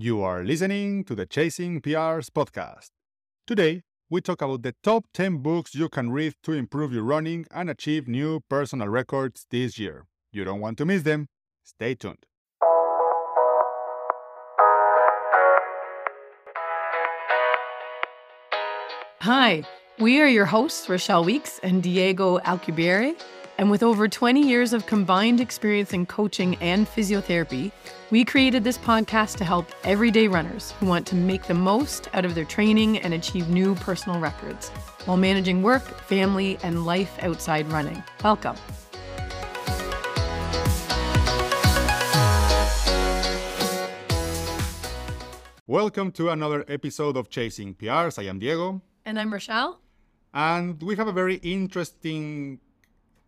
You are listening to the Chasing PRs podcast. Today, we talk about the top 10 books you can read to improve your running and achieve new personal records this year. You don't want to miss them. Stay tuned. Hi, we are your hosts, Rochelle Weeks and Diego Alcubierre. And with over 20 years of combined experience in coaching and physiotherapy, we created this podcast to help everyday runners who want to make the most out of their training and achieve new personal records while managing work, family, and life outside running. Welcome. Welcome to another episode of Chasing PRs. I am Diego. And I'm Rochelle. And we have a very interesting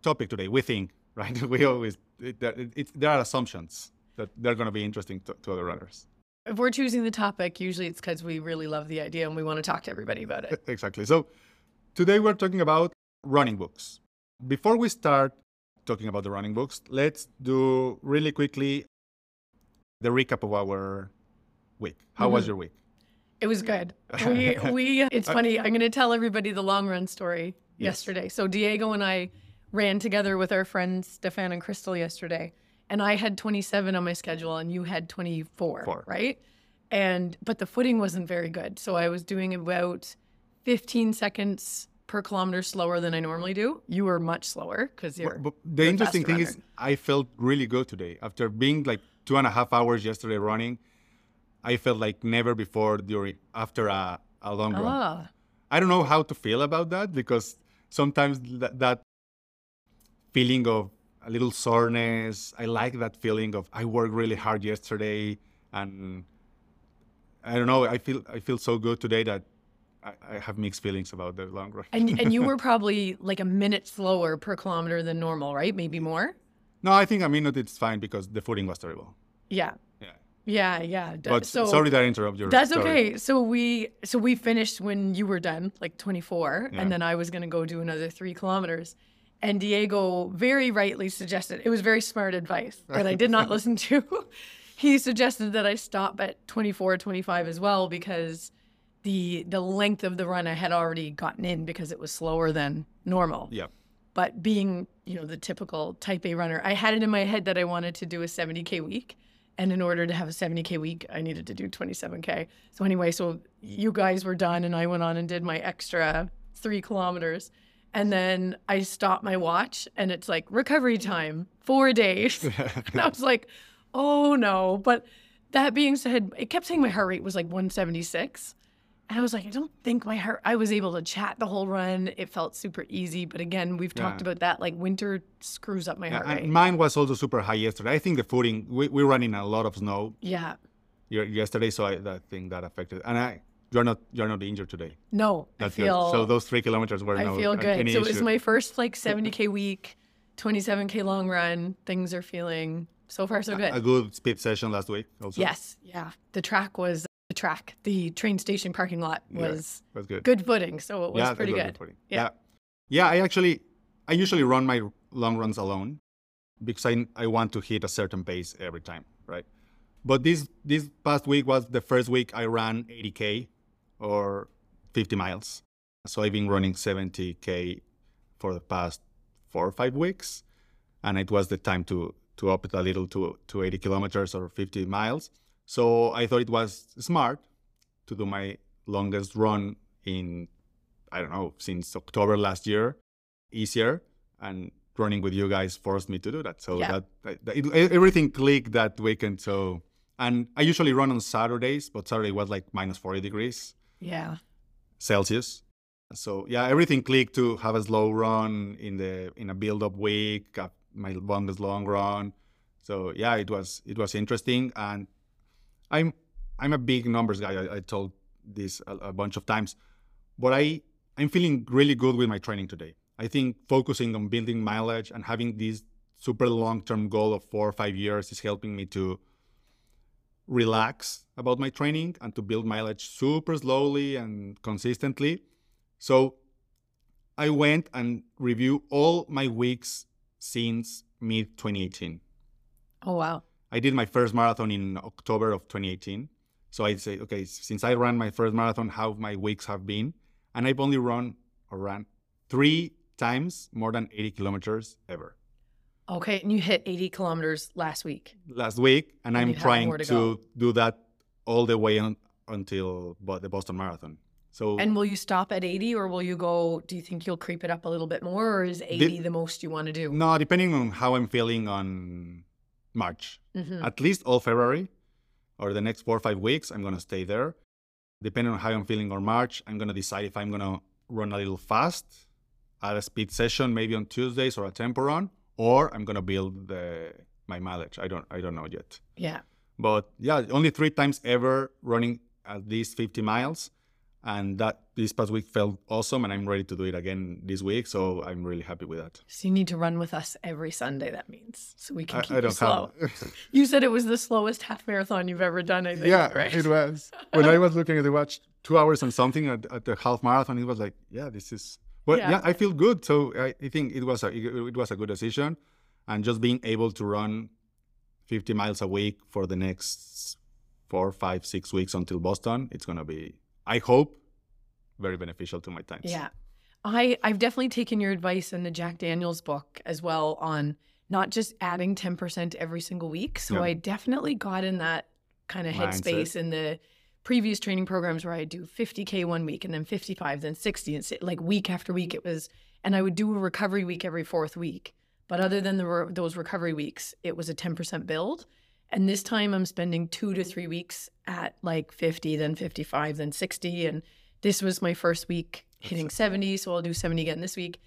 topic today, we think, right? We always, it, it, there are assumptions that they're going to be interesting to, to other runners. If we're choosing the topic, usually it's because we really love the idea and we want to talk to everybody about it. Exactly. So today we're talking about running books. Before we start talking about the running books, let's do really quickly the recap of our week. How mm-hmm. was your week? It was good. We, we it's funny. I'm going to tell everybody the long run story yes. yesterday. So Diego and I ran together with our friends Stefan and Crystal yesterday, and I had 27 on my schedule, and you had 24, Four. right? And but the footing wasn't very good, so I was doing about 15 seconds per kilometer slower than I normally do. You were much slower because you're. But, but the you're interesting thing runner. is, I felt really good today after being like two and a half hours yesterday running. I felt like never before during after a, a long run. Ah. I don't know how to feel about that because sometimes that, that feeling of a little soreness. I like that feeling of I worked really hard yesterday, and I don't know. I feel I feel so good today that I, I have mixed feelings about the long run. and and you were probably like a minute slower per kilometer than normal, right? Maybe more. No, I think a minute it's fine because the footing was terrible. Yeah. Yeah. Yeah, yeah. But so, sorry that I interrupt your. That's story. okay. So we so we finished when you were done, like 24, yeah. and then I was gonna go do another three kilometers. And Diego very rightly suggested it was very smart advice that I did not listen to. he suggested that I stop at 24, 25 as well because the the length of the run I had already gotten in because it was slower than normal. Yeah. But being, you know, the typical type A runner, I had it in my head that I wanted to do a 70k week. And in order to have a 70K week, I needed to do 27K. So, anyway, so you guys were done, and I went on and did my extra three kilometers. And then I stopped my watch and it's like recovery time, four days. and I was like, oh no. But that being said, it kept saying my heart rate was like 176. And I was like, I don't think my heart, I was able to chat the whole run. It felt super easy. But again, we've yeah. talked about that. Like winter screws up my yeah, heart rate. Mine was also super high yesterday. I think the footing, we, we ran in a lot of snow. Yeah. Yesterday, so I, I think that affected. And I, you're not you're not injured today. No, That's I feel. Good. So those three kilometers were. I no, feel good. so it was my first like 70k week, 27k long run. Things are feeling so far so good. A, a good speed session last week. Also. Yes, yeah. The track was the track. The train station parking lot was, yeah, was good. Good footing, so it was yeah, pretty good. good yeah. yeah, yeah. I actually I usually run my long runs alone because I I want to hit a certain pace every time, right? But this this past week was the first week I ran 80k or 50 miles. So I've been running 70K for the past four or five weeks. And it was the time to, to up it a little to, to 80 kilometers or 50 miles. So I thought it was smart to do my longest run in, I don't know, since October last year, easier. And running with you guys forced me to do that. So yeah. that, that it, everything clicked that weekend. So, and I usually run on Saturdays, but Saturday was like minus 40 degrees. Yeah. Celsius. So yeah, everything clicked to have a slow run in the in a build up week, my longest long run. So yeah, it was it was interesting, and I'm I'm a big numbers guy. I, I told this a, a, bunch of times, but I I'm feeling really good with my training today. I think focusing on building mileage and having this super long term goal of four or five years is helping me to relax about my training and to build mileage super slowly and consistently. So I went and reviewed all my weeks since mid 2018. Oh, wow. I did my first marathon in October of 2018. So I say, okay, since I ran my first marathon, how my weeks have been, and I've only run or ran three times more than 80 kilometers ever Okay, and you hit 80 kilometers last week. last week, and And I'm trying to, to do that all the way on, until the Boston Marathon. So And will you stop at 80 or will you go? Do you think you'll creep it up a little bit more or is 80 the most you want to do? no, depending on how I'm feeling on March, Mhm. at least all February or the next four or five weeks, I'm gonna stay there. Depending on how I'm feeling on March, I'm gonna decide if I'm gonna run a little fast, add a speed session maybe on Tuesdays or a tempo run, or I'm gonna build the, my mileage. I don't I don't know yet. Yeah. But yeah, only three times ever running at least 50 miles. And that this past week felt awesome. And I'm ready to do it again this week. So I'm really happy with that. So you need to run with us every Sunday, that means, so we can I, keep I you don't slow. You said it was the slowest half marathon you've ever done, I think. yeah, right? it was. When I was looking at the watch, two hours and something at, at the half marathon, it was like, yeah, this is. But yeah, Yeah. I feel good. So I, I think it was a it, it was a good decision, and just being able to run 50 miles a week for the next four, five, six weeks until Boston, it's gonna be. I hope very beneficial to my times. Yeah. I, I've definitely taken your advice in the Jack Daniels book as well on not just adding 10% every single week. So Yeah. I definitely got in that kind of headspace in the previous training programs where I do 50K one week and then 55, then 60, and like week after week it was, and I would do a recovery week every fourth week. But other than the, those recovery weeks, it was a 10% build. And this time I'm spending two to three weeks at like 50, then 55, then 60. And this was my first week hitting 70. So I'll do 70 again this week.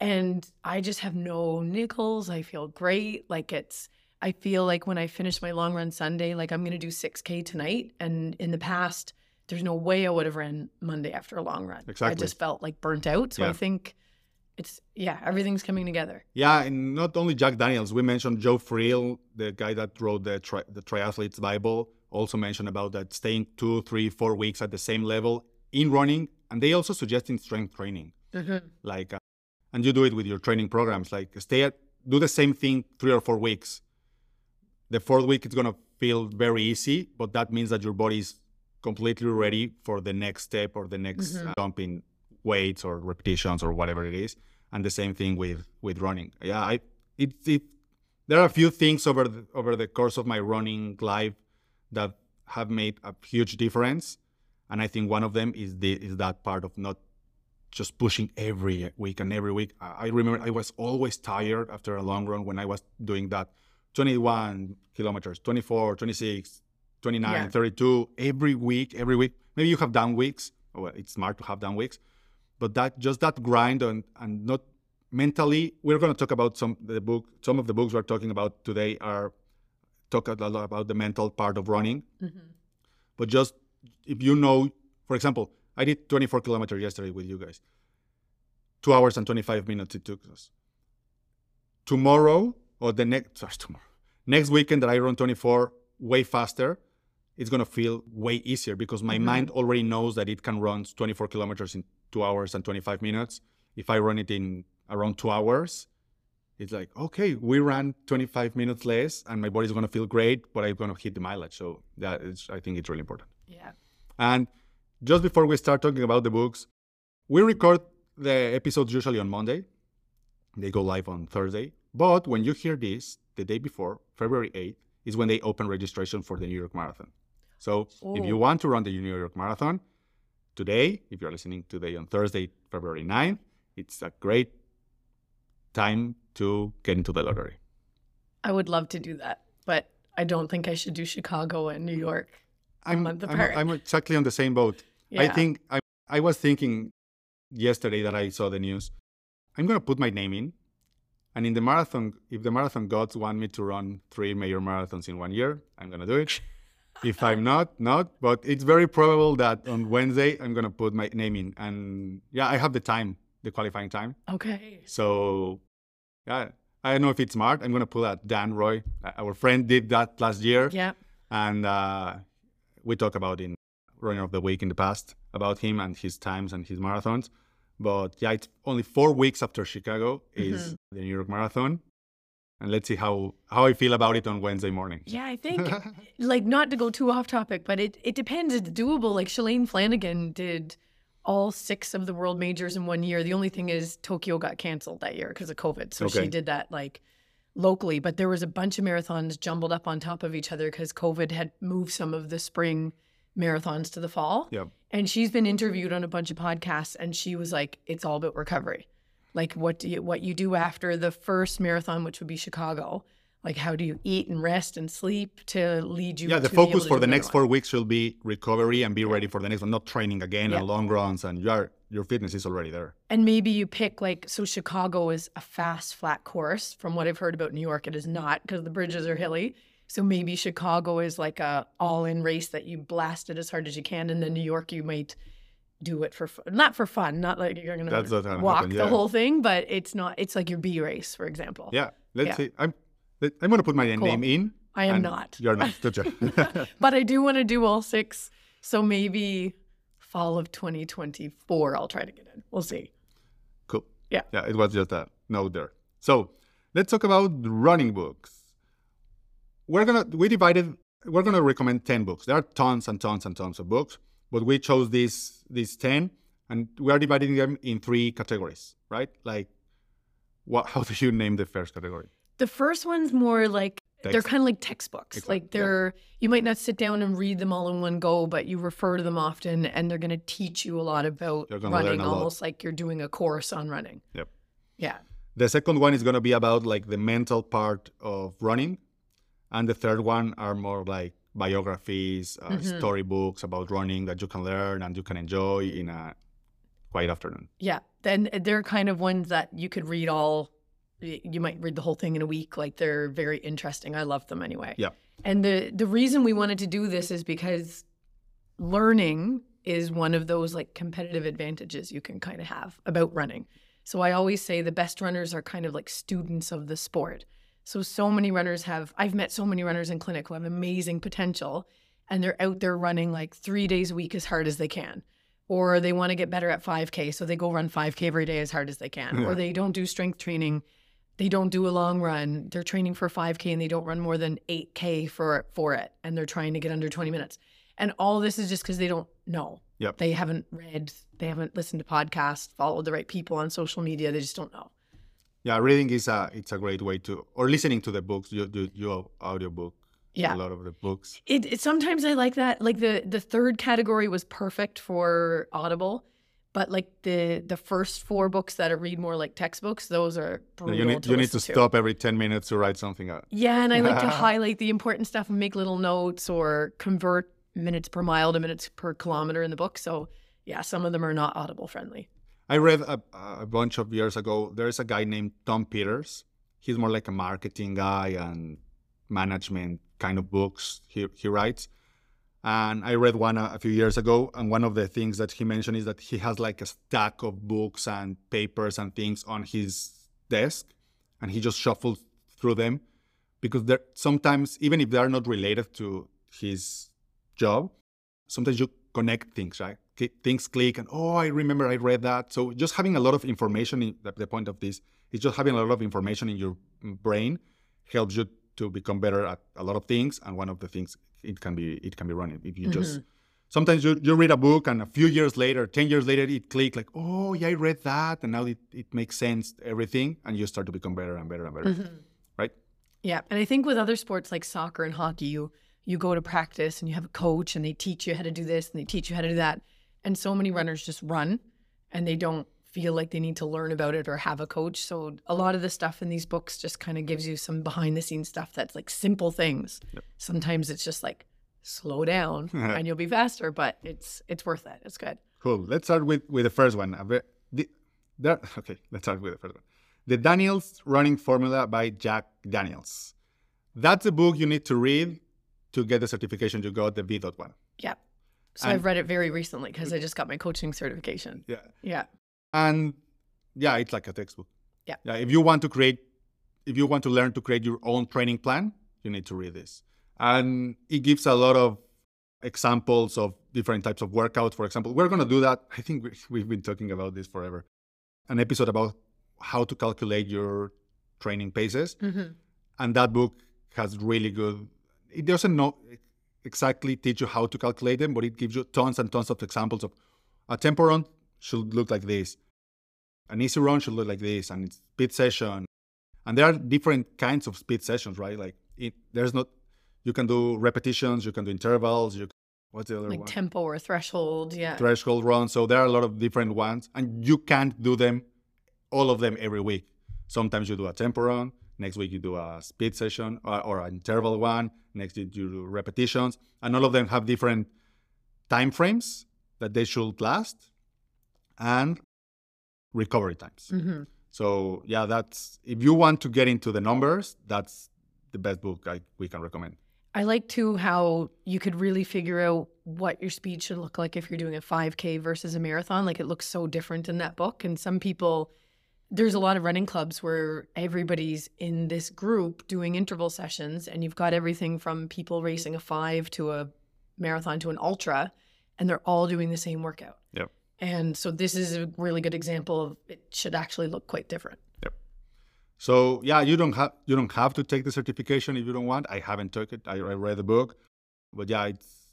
And I just have no nickels. I feel great. Like it's, I feel like when I finish my long run Sunday, like I'm going to do 6K tonight. And in the past, there's no way I would have ran Monday after a long run. Exactly. I just felt like burnt out. So I think it's, yeah, everything's coming together. Yeah, and not only Jack Daniels. We mentioned Joe Friel, the guy that wrote the tri- the Triathlete's Bible, also mentioned about that staying two, three, four weeks at the same level in running, and they also suggest in strength training, like, uh, and you do it with your training programs, like stay at do the same thing three or four weeks. The fourth week it's gonna feel very easy, but that means that your body is completely ready for the next step or the next mm-hmm. jump in weights or repetitions or whatever it is. And the same thing with with running. Yeah i it, it there are a few things over the, over the course of my running life that have made a huge difference. And i think one of them is the is that part of not just pushing every week and every week. I remember i was always tired after a long run when i was doing that 21 kilometers 24 26 29 Yeah. 32 every week every week. Maybe you have down weeks. Oh, well it's smart to have down weeks. But that just that grind and and not mentally we're going to talk about some the book some of the books we're talking about today are talk a lot about the mental part of running. Mm-hmm. But just if you know for example i did 24 kilometers yesterday with you guys. Two hours and 25 minutes it took us. Tomorrow or the next sorry, tomorrow next weekend that i run 24 way faster it's going to feel way easier because my mm-hmm. mind already knows that it can run 24 kilometers in two hours and 25 minutes if i run it in around two hours it's like okay we ran 25 minutes less and my body's going to feel great but i'm going to hit the mileage so that is i think it's really important Yeah. and just before we start talking about the books, we record the episodes usually on Monday. They go live on Thursday. But when you hear this, the day before, February 8th, is when they open registration for the New York Marathon. So if you Oh. want to run the New York Marathon today, if you're listening today on Thursday, February 9th, it's a great time to get into the lottery. I would love to do that, but I don't think I should do Chicago and New York. I'm, month I'm, apart. I'm exactly on the same boat. I think I, I was thinking yesterday that I saw the news. I'm going to put my name in. And in the marathon, if the marathon gods want me to run three major marathons in one year, I'm going to do it. if I'm not, not. But it's very probable that on Wednesday, I'm going to put my name in. And yeah, I have the time, the qualifying time. Okay. So yeah, I don't know if it's smart. I'm going to pull out Dan Roy. Uh, Our friend did that last year Yeah. and uh, we talked about in runner of the week in the past about him and his times and his marathons but yeah it's only four weeks after chicago mm-hmm. is the new york marathon and let's see how how I feel about it on Wednesday morning. Yeah, I think like not to go too off topic, but it it depends. It's doable. Like Shalane Flanagan did all six of the world majors in one year. The only thing is Tokyo got canceled that year because of COVID. So Okay. she did that like locally, but there was a bunch of marathons jumbled up on top of each other because COVID had moved some of the spring marathons to the fall. Yeah. And she's been interviewed on a bunch of podcasts and she was like, it's all about recovery. Like what do you what you do after the first marathon, which would be Chicago. Like how do you eat and rest and sleep to lead you Yeah, the to be able focus for the next one? four weeks will be recovery and be ready for the next one, not training again Yeah. and long runs, and your your fitness is already there. And maybe you pick like so Chicago is a fast flat course. From what I've heard about New York, it is not because the bridges are hilly. So maybe Chicago is like a all in race that you blast it as hard as you can, and then New York you might do it for fun. not for fun, not like you're gonna That's not walk happen, the whole thing, but it's not. It's like your B race, for example. Yeah, let's Yeah. see. I'm I'm gonna put my Cool. name in. I am not, You're not. But I do want to do all six. So maybe fall of 2024, I'll try to get in. We'll see. cool. Yeah. Yeah, it was just a note there. So let's talk about running books. We're gonna we divided. We're gonna recommend ten books. There are tons and tons and tons of books, but we chose these these ten, and we are dividing them in three categories, right? Like, what? How do you name the first category? The first one's more like they're kind of like textbooks. Exactly, Like they're you might not sit down and read them all in one go, but you refer to them often, and they're going to teach you a lot about You're gonna learn running, lot. almost like you're doing a course on running. Yep. Yeah. The second one is going to be about like the mental part of running, and the third one are more like biographies, uh, Mhm. storybooks about running that you can learn and you can enjoy in a quiet afternoon. Yeah. Then they're kind of ones that you could read all. You might read the whole thing in a week. Like they're very interesting. I love them anyway. Yeah. And the the reason we wanted to do this is because learning is one of those like competitive advantages you can kind of have about running. So I always say the best runners are kind of like students of the sport. So so many runners have I've met so many runners in clinic who have amazing potential and they're out there running like 3 days a week as hard as they can. Or they want to get better at 5k so they go run 5k every day as hard as they can. Yeah. Or they don't do strength training. They don't do a long run. They're training for 5k and they don't run more than 8k for for it and they're trying to get under 20 minutes. And all this is just cuz they don't know. Yep. They haven't read, they haven't listened to podcasts, followed the right people on social media. They just don't know. Yeah, reading is a it's a great way to or listening to the books. You do your audiobook. Yeah. a lot of the books. It, it sometimes I like that. Like the the third category was perfect for Audible, but like the the first four books that I read more like textbooks, those are brutal you need to you need to listen stop every ten minutes to write something out. Yeah, and I like to highlight the important stuff and make little notes or convert minutes per mile to minutes per kilometer in the book. So yeah, some of them are not Audible friendly. I read a, a bunch of years ago. There's a guy named Tom Peters. He's more like a marketing guy and management kind of books he, he writes. And I read one a, a few years ago, and one of the things that he mentioned is that he has like a stack of books and papers and things on his desk, and he just shuffles through them because there sometimes even if they are not related to his job, sometimes you connect things, right? Things click, and oh, I remember I read that. So just having a lot of information. In, the, the point of this is just having a lot of information in your mm, brain helps you to become better at a lot of things. And one of the things it can be it can be running. If you mm-hmm. just sometimes you, you read a book and a few years later, ten years later, it click like, oh yeah, I read that, and now it, it makes sense everything, and you start to become better and better and better, mm-hmm. right? Yeah, and I think with other sports like soccer and hockey, you you go to practice and you have a coach and they teach you how to do this and they teach you how to do that. And so many runners just run and they don't feel like they need to learn about it or have a coach. So a lot of the stuff in these books just kind of gives you some behind the scenes stuff that's like simple things. Sometimes it's just like slow down and you'll be faster, but it's it's worth it. It's good. Cool. Let's start with, with the first one. Ve- The, okay, let's start with the first one. The Daniels Running Formula by Jack Daniels. That's a book you need to read to get the certification you got, the V.1. Yeah. So And- I've read it very recently because I just got my coaching certification. Yeah. Yeah. And yeah, it's like a textbook. Yeah. Yeah. If you want to create, if you want to learn to create your own training plan, you need to read this. And it gives a lot of examples of different types of workouts. For example, we're going to do that. I think we- we've been talking about this forever. An episode about how to calculate your training paces. Mm-hmm. and that book has really good. It doesn't know exactly teach you how to calculate them, but it gives you tons and tons of examples of a tempo run should look like this, an easy run should look like this, and it's speed session, and there are different kinds of speed sessions, right? Like it, there's not you can do repetitions, you can do intervals, you what's the other one? Like one? tempo or threshold. Yeah. threshold run. So there are a lot of different ones, and you can't do them, all of them every week. Sometimes you do a tempo run. Next week you do a speed session or, or an interval one. Next week you do repetitions, and all of them have different time frames that they should last, and recovery times. hmm So yeah, that's if you want to get into the numbers, that's the best book I, we can recommend. I like too how you could really figure out what your speed should look like if you're doing a 5K versus a marathon. Like it looks so different in that book. And some people, there's a lot of running clubs where everybody's in this group doing interval sessions, and you've got everything from people racing a five to a marathon to an ultra, and they're all doing the same workout. Yep. And so this is a really good example of it should actually look quite different. Yep. So yeah, you don't have you don't have to take the certification if you don't want. I haven't took it. I, I read the book, but yeah, it's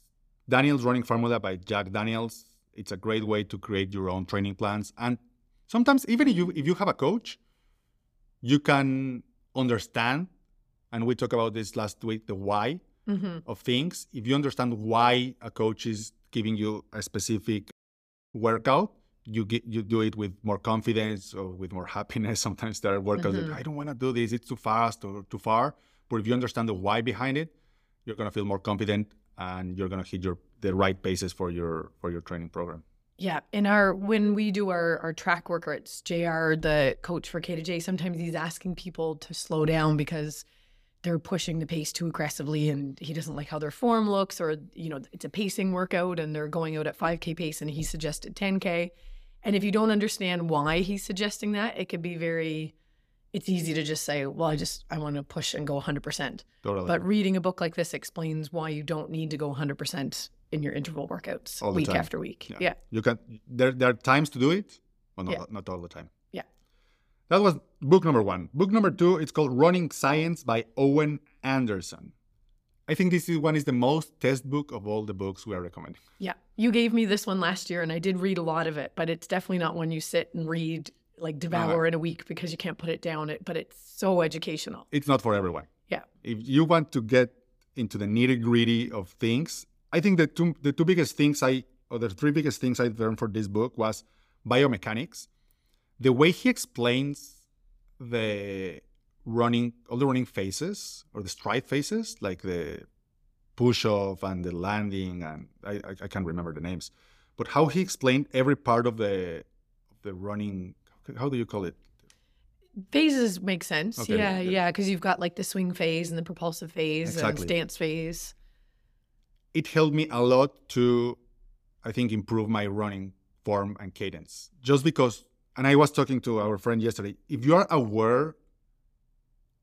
Daniel's Running Formula by Jack Daniels. It's a great way to create your own training plans, and sometimes even if you if you have a coach, you can understand. And we talked about this last week, the why Mm-hmm. of things. If you understand why a coach is giving you a specific workout, you get you do it with more confidence or with more happiness. Sometimes there are workouts Mhm. that I don't want to do this; it's too fast or too far. But if you understand the why behind it, you're gonna feel more confident and you're gonna hit your the right paces for your for your training program. Yeah, in our when we do our our track work, it's Jr. the coach for K to J, sometimes he's asking people to slow down because they're pushing the pace too aggressively, and he doesn't like how their form looks, or you know, it's a pacing workout, and they're going out at 5k pace, and he suggested 10k. And if you don't understand why he's suggesting that, it could be very. It's easy to just say, "Well, I just I want to push and go 100%." Totally. But reading a book like this explains why you don't need to go 100% in your interval workouts All week after week. Yeah. yeah. you can there there are times to do it, but not, Yeah. not all the time. Yeah. That was book number one. Book number two, it's called Running Science by Owen Anderson. I think this is one is the most test book of all the books we are recommending. Yeah. You gave me this one last year and I did read a lot of it, but it's definitely not one you sit and read like devour in a week because you can't put it down it but it's so educational. It's not for everyone. Yeah. If you want to get into the nitty gritty of things, I think the two the two biggest things I or the three biggest things I learned for this book was biomechanics. The way he explains the running all the running phases or the stride phases, like the push off and the landing and I, I, can't remember the names. But how he explained every part of the of the running how do you call it? Phases make sense. Okay, yeah, yeah, because you've got like the swing phase and the propulsive phase Exactly. and stance phase. It helped me a lot to i think improve my running form and cadence just because and i was talking to our friend yesterday if you are aware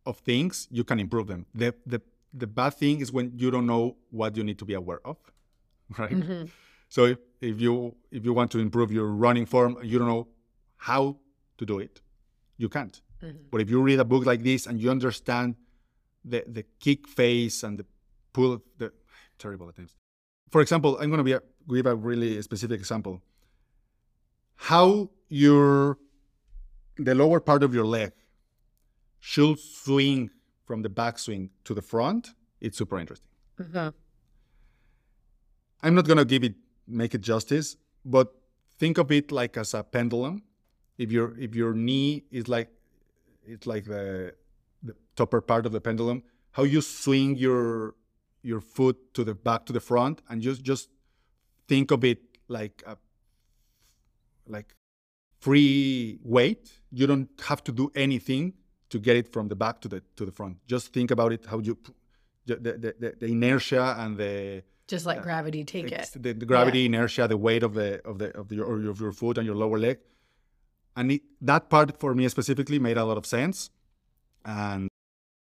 of things you can improve them the the, the bad thing is when you don't know what you need to be aware of right Mhm. so if, if you if you want to improve your running form you don't know how to do it you can't Mhm. but if you read a book like this and you understand the the kick phase and the pull, the terrible at times. For example, I'm going to be a, give a really specific example. How your the lower part of your leg should swing from the backswing to the front. It's super interesting. Mhm. I'm not going to give it make it justice, but think of it like as a pendulum. If your if your knee is like it's like the the topper part of the pendulum, how you swing your your foot to the back to the front, and just just think of it like a like free weight. You don't have to do anything to get it from the back to the to the front. Just think about it how you the the, the, inertia and the Just let Yeah. gravity take it. the, the gravity inertia the weight of the of the of your of your foot and your lower leg and it, that part for me specifically made a lot of sense and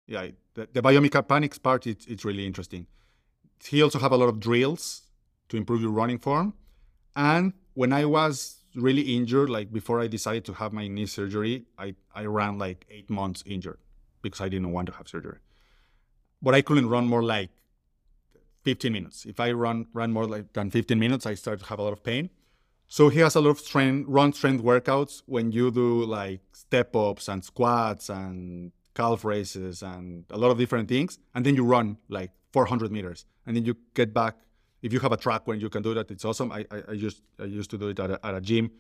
yeah it- the, biomechanics part it's, it's really interesting he also have a lot of drills to improve your running form and when i was really injured like before i decided to have my knee surgery i i ran like eight months injured because i didn't want to have surgery but I couldn't run more like 15 minutes. If I run run more like than 15 minutes, I start to have a lot of pain. So he has a lot of strength, run strength workouts when you do like step ups and squats and calf raises and a lot of different things. And then you run like 400 meters and then you get back. If you have a track where you can do that, it's awesome. I, I, I used, I used to do it at a, at a gym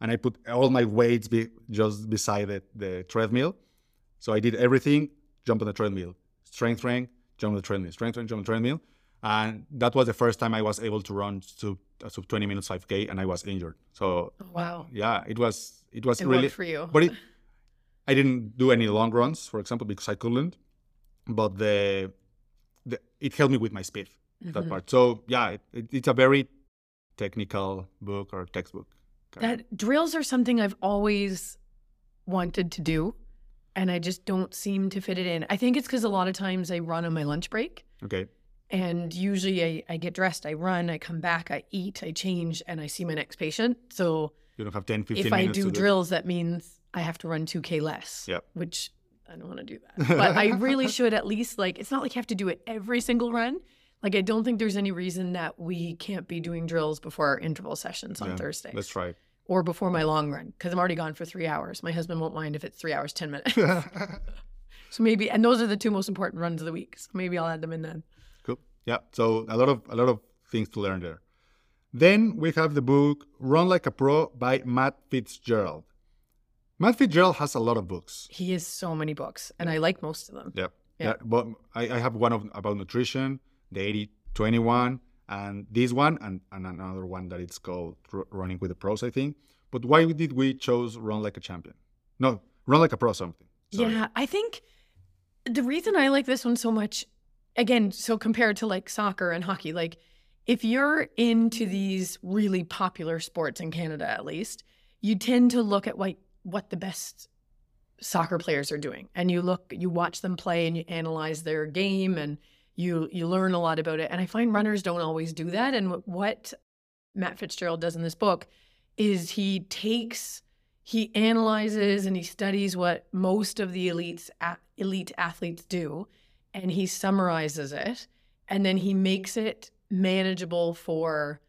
and I put all my weights be, just beside the, the treadmill. So I did everything, jump on the treadmill, strength train, jump on the treadmill, strength train, jump on the treadmill. And that was the first time I was able to run to a uh, sub 20 minutes 5K and I was injured. So Wow. yeah, it was, it was It really, worked for you. but it, I didn't do any long runs, for example, because I couldn't. But the, the it helped me with my speed that Mhm. part. So yeah, it, it, it's a very technical book or textbook. of. That drills are something I've always wanted to do, and I just don't seem to fit it in. I think it's because a lot of times I run on my lunch break, okay. and usually I, I get dressed, I run, I come back, I eat, I change, and I see my next patient. So You don't have 10, 15 if I do do drills, that means I have to run 2K less. Yep. Which I don't want to do that. But I really should at least, like, it's not like you have to do it every single run. Like, I don't think there's any reason that we can't be doing drills before our interval sessions on Yeah, Thursdays Let's try or before my long run because I'm already gone for three hours. My husband won't mind if it's three hours, 10 minutes. so maybe, and those are the two most important runs of the week. So maybe I'll add them in then. cool. Yeah. So a lot of a lot of things to learn there. Then we have the book Run Like a Pro by Matt Fitzgerald. Matt Fitzgerald has a lot of books. He has so many books and I like most of them. Yeah. Yeah. Yeah. But I, I have one of about nutrition, the 80 21, and this one, and, and another one that it's called Running with the Pros, I think. But why did we chose Run Like a Champion? No, Run Like a Pro something. Sorry. Yeah, I think the reason I like this one so much, again, so compared to like soccer and hockey, like if you're into these really popular sports in Canada, at least, you tend to look at what what the best soccer players are doing, and you look, you watch them play, and you analyze their game, and you you learn a lot about it. And I find runners don't always do that. And what- Matt Fitzgerald does in this book is he takes he analyzes and he studies what most of the elites elite athletes do and he summarizes it and then he makes it manageable for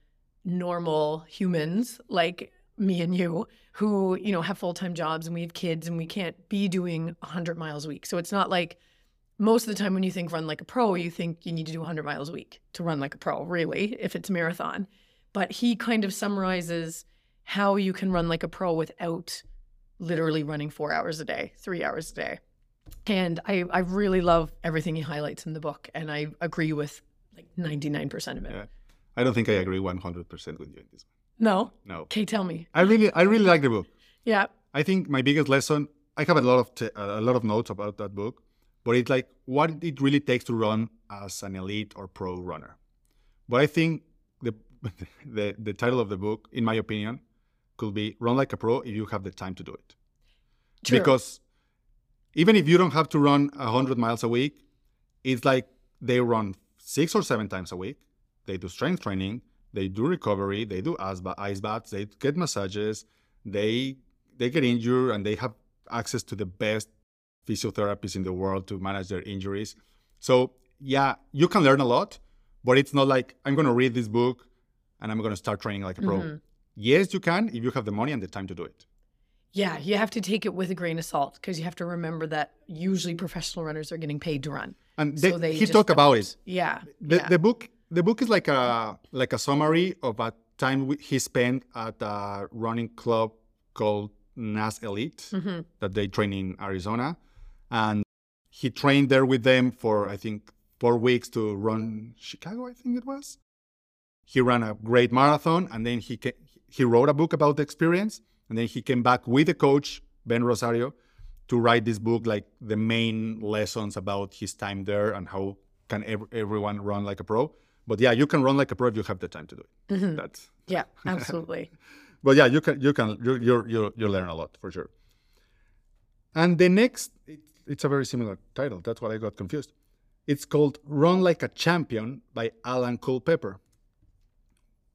normal humans like me and you who you know have full-time jobs and we have kids and we can't be doing 100 miles a week so it's not like most of the time when you think run like a pro you think you need to do 100 miles a week to run like a pro really if it's a marathon but he kind of summarizes how you can run like a pro without literally running four hours a day, three hours a day. And I, I really love everything he highlights in the book. And I agree with like 99% of it. Yeah. I don't think I agree 100% with you in this one. No. No. Okay, tell me. I really, I really like the book. Yeah. I think my biggest lesson. I have a lot of t- a lot of notes about that book, but it's like what it really takes to run as an elite or pro runner. But I think the the the title of the book, in my opinion, could be "Run Like a Pro" if you have the time to do it. True. Because even if you don't have to run hundred miles a week, it's like they run six or seven times a week. They do strength training, they do recovery, they do ice, ba- ice baths, they get massages, they they get injured, and they have access to the best physiotherapists in the world to manage their injuries. So yeah, you can learn a lot, but it's not like I'm going to read this book and I'm going to start training like a pro. Mhm. Yes, you can if you have the money and the time to do it. Yeah, you have to take it with a grain of salt because you have to remember that usually professional runners are getting paid to run. And So they, they he talked about it. Yeah. The, yeah. the book the book is like a like a summary of a time he spent at a running club called NAZ Elite Mhm. that they train in Arizona, and he trained there with them for I think four weeks to run Chicago. I think it was. He ran a great marathon, and then he he wrote a book about the experience, and then he came back with the coach Ben Rosario to write this book, like the main lessons about his time there and how can ev- everyone run like a pro. But yeah, you can run like a pro if you have the time to do it. Mhm. That's Yeah, absolutely. but yeah, you can you can you you you you learn a lot for sure. And the next, it, it's a very similar title. That's what I got confused. It's called "Run Like a Champion" by Alan Culpepper.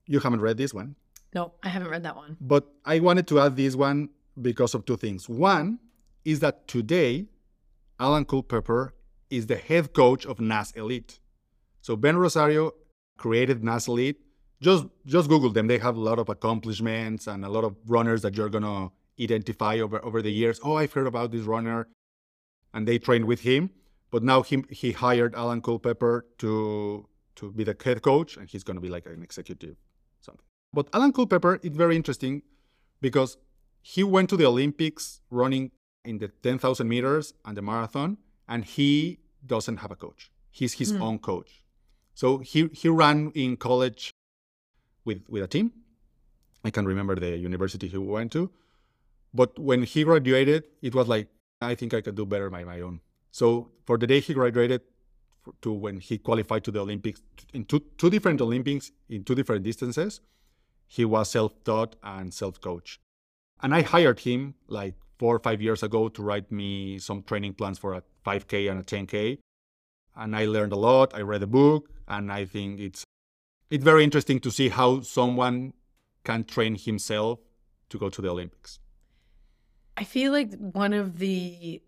You haven't read this one, no, I haven't read that one. but I wanted to add this one because of two things. One is that today, Alan Culpepper is the head coach of NAZ Elite. So Ben Rosario created NAZ Elite. Just just Google them. They have a lot of accomplishments and a lot of runners that you're gonna identify over, over the years. Oh, I've heard about this runner. And they trained with him. But now he, he hired Alan Culpepper to to be the head coach, and he's gonna be like an executive something. But Alan Culpepper is very interesting because he went to the Olympics running in the 10,000 meters and the marathon, and he doesn't have a coach. He's his Hmm. own coach. So he, he ran in college with, with a team. I can't remember the university he went to. But when he graduated, it was like, I think I could do better by my own. So for the day he graduated to when he qualified to the Olympics, in two, two different Olympics, in two different distances, he was self-taught and self-coached. And I hired him like four or five years ago to write me some training plans for a 5K and a 10K. And I learned a lot. I read a book, and I think it's it's very interesting to see how someone can train himself to go to the Olympics. I feel like one of the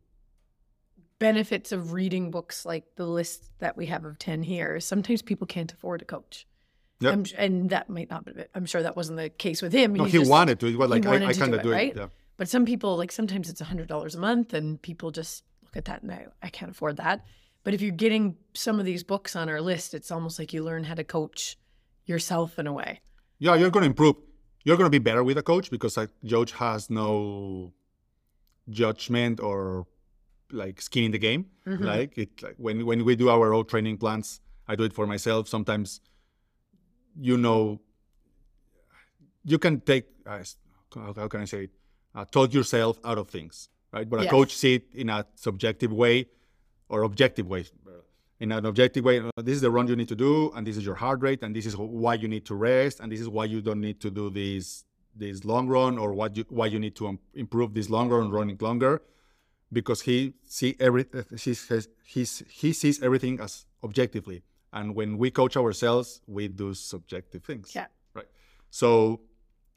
benefits of reading books like the list that we have of 10 here is sometimes people can't afford a coach. Yep. And that might not be, I'm sure that wasn't the case with him. No, He he just- wanted to. It was he like I, I kind do of it, do it. right? Yeah. But some people, like sometimes it's $100 a month and people just look at that and I, I can't afford that. But if you're getting some of these books on our list, it's almost like you learn how to coach yourself in a way. yeah, you're going to improve. You're going to be better with a coach because a coach has no judgment or like skin in the game. Mhm. Like it, like when when we do our own training plans, I do it for myself. Sometimes, you know, you can take uh, how can I say it? Uh, talk yourself out of things, right? But a coach see it in a subjective way or objective way. In an objective way, uh, this is the run you need to do, and this is your heart rate, and this is why you need to rest, and this is why you don't need to do this this long run, or what you why you need to improve this long run, running longer, because he see every uh, he he's, he sees everything as objectively, and when we coach ourselves, we do subjective things. Yeah. Right. So,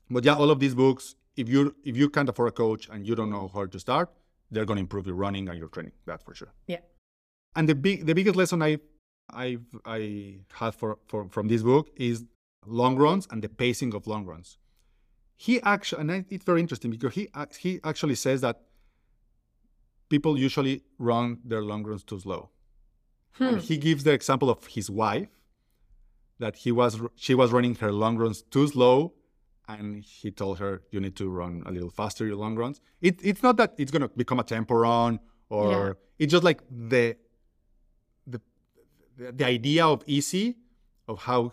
but yeah, all of these books, if you if you can't afford a coach and you don't know how to start, they're going to improve your running and your training. That's for sure. Yeah. And the big the biggest lesson I I I had for, for from this book is long runs and the pacing of long runs. He actually, and it's very interesting because he he actually says that people usually run their long runs too slow. Hmm. And he gives the example of his wife that he was she was running her long runs too slow and he told her you need to run a little faster your long runs it, it's not that it's going to become a tempo run or Yeah. it's just like the the idea of easy of how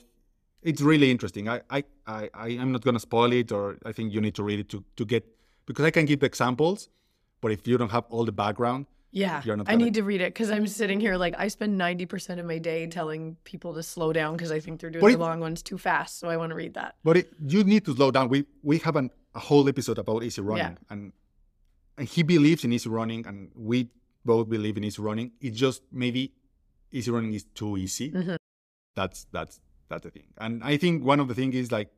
it's really interesting i i i I am not going to spoil it or i think you need to read it to to get because i can give examples but if you don't have all the background Yeah, You're not I gonna- need to read it because I'm sitting here like I spend ninety percent of my day telling people to slow down because I think they're doing the long ones too fast. So I want to read that. But it, you need to slow down. We we have an, a whole episode about easy running, and and he believes in easy running, and we both believe in easy running. It's just maybe easy running is too easy. Mhm. That's that's that's the thing. And I think one of the things is like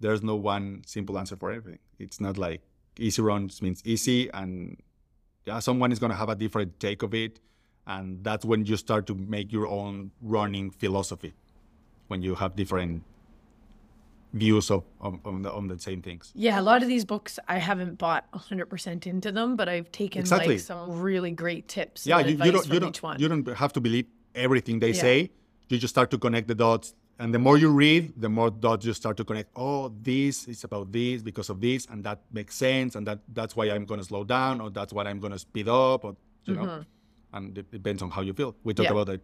there's no one simple answer for everything. It's not like easy runs means easy, and yeah, someone is gonna have a different take of it, and that's when you start to make your own running philosophy. When you have different views of on, on the on the same things. Yeah, a lot of these books I haven't bought hundred percent into them, but I've taken Exactly. like some really great tips. Yeah, you, you don't you don't one. you don't have to believe everything they Yeah. say. You just start to connect the dots, and the more you read, the more dots you start to connect. Oh, this is about this because of this, and that makes sense, and that that's why I'm going to slow down, or that's why I'm going to speed up, or you know, and it depends on how you feel. We talk Mm-hmm. Yeah. about that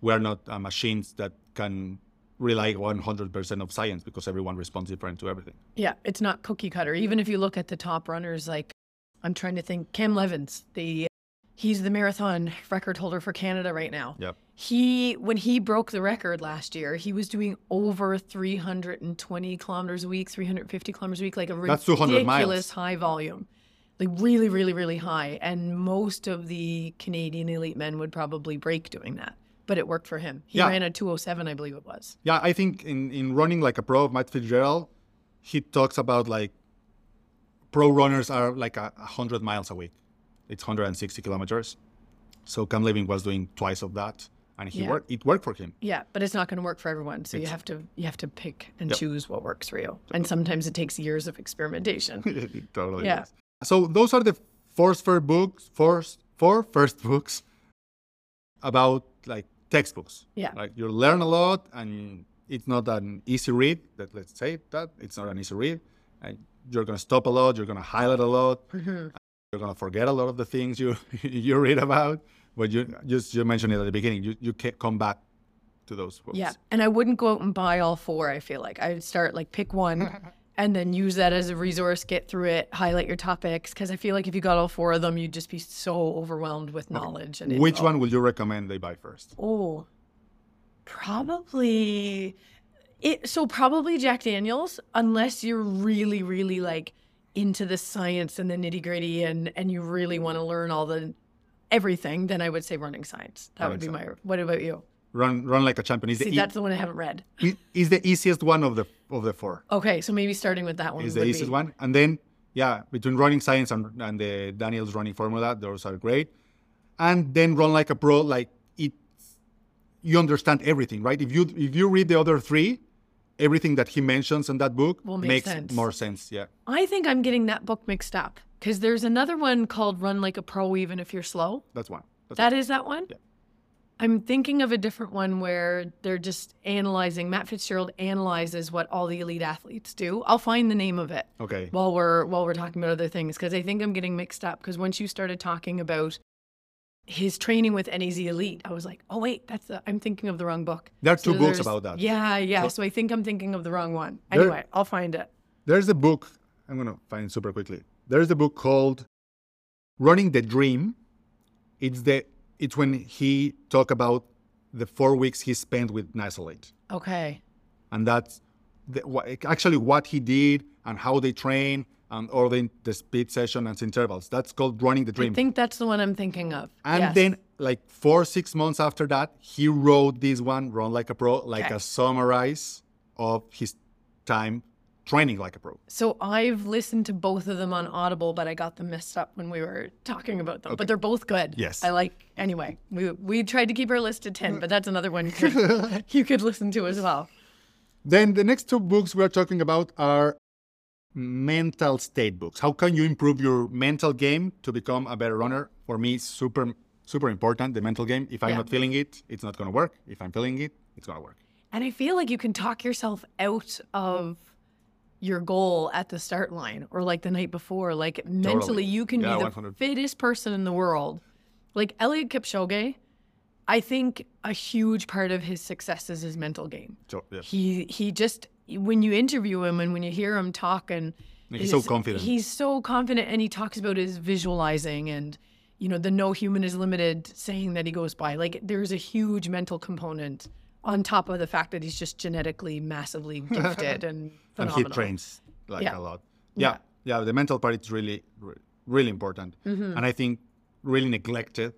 we are not uh, machines that can rely 100% of science because everyone responds different to everything. Yeah, it's not cookie cutter. Even if you look at the top runners, like I'm trying to think, Cam Levins, the he's the marathon record holder for Canada right now. Yep. He when he broke the record last year, he was doing over 320 kilometers a week, 350 kilometers a week, like a That's 200 miles. ridiculous high volume. Like really, really, really high. And most of the Canadian elite men would probably break doing that. But it worked for him. He Yeah. ran a 207, I believe it was. Yeah, I think in, in running like a pro, Matt Fitzgerald, he talks about like pro runners are like a, a hundred miles a week. It's 160 kilometers. So Cam Levin was doing twice of that, and he Yeah. worked. It worked for him. Yeah, but it's not going to work for everyone. So you have to you have to pick and Yep. choose what works for you. And sometimes it takes years of experimentation. totally Yeah. So those are the four first books, first four first books about like textbooks. Yeah. Like you learn a lot, and it's not an easy read. That let's say that it's not an easy read. And you're gonna stop a lot. You're gonna highlight a lot. Mhm. You're gonna forget a lot of the things you you read about. But you just you mentioned it at the beginning. You you can't come back to those books. Yeah. And I wouldn't go out and buy all four, I feel like. I would start like pick one and then use that as a resource, get through it, highlight your topics. Cause I feel like if you got all four of them, you'd just be so overwhelmed with knowledge. And Which info. one would you recommend they buy first? Oh, probably it. So probably Jack Daniels, unless you're really, really like into the science and the nitty gritty, and and you really want to learn all the everything. Then I would say running science. That would be Running my. What about you? Run run like a champion. Is See, the e- that's the one I haven't read. is the easiest one of the of the four. Okay, so maybe starting with that one is the easiest be- one. And then, yeah, between running science and, and the Daniel's running formula, those are great. And then run like a pro, like it, you understand everything, right? If you if you read the other three, everything that he mentions in that book make makes sense. more sense. Yeah, I think I'm getting that book mixed up because there's another one called Run Like a Pro, even if you're slow. that's one. That's That is that one? Yeah. I'm thinking of a different one where they're just analyzing. Matt Fitzgerald analyzes what all the elite athletes do. I'll find the name of it okay. while we're while we're talking about other things because I think I'm getting mixed up because once you started talking about his training with NAZ Elite, I was like, oh wait, that's the, I'm thinking of the wrong book. There are two books about that. Yeah, yeah. So- So, I think I'm thinking of the wrong one. There- Anyway, I'll find it. There's a book I'm gonna find super quickly. There's a book called Running the Dream. It's the it's when he talk about the four weeks he spent with NAZ Elite. Okay. and that's the, wha- actually what he did and how they train and all the, the speed session and intervals. That's called running the dream. I think that's the one I'm thinking of. and Yes. then like four six months after that, he wrote this one, Run Like a Pro, like Okay. a summarize of his time training like a pro. So I've listened to both of them on Audible, but I got them messed up when we were talking about them. Okay. But they're both good. Yes. I like anyway. We we tried to keep our list to ten, but that's another one you could, you could listen to as well. Then the next two books we're talking about are mental state books. How can you improve your mental game to become a better runner? For me, it's super super important. The mental game. If I'm Yeah. not feeling it, it's not gonna work. If I'm feeling it, it's gonna work. And I feel like you can talk yourself out of your goal at the start line or like the night before. Like mentally, you can Yeah, be the 100. fittest person in the world. Like Eliud Kipchoge, I think a huge part of his success is his mental game. So yeah. he he just when you interview him and when you hear him talk and He's so confident. he's so confident and he talks about his visualizing and you know the no human is limited saying that he goes by like there's a huge mental component on top of the fact that he's just genetically massively gifted and and he trains like Yeah. a lot. Yeah. Yeah, yeah. The mental part is really, really important, Mm-hmm. and I think really neglected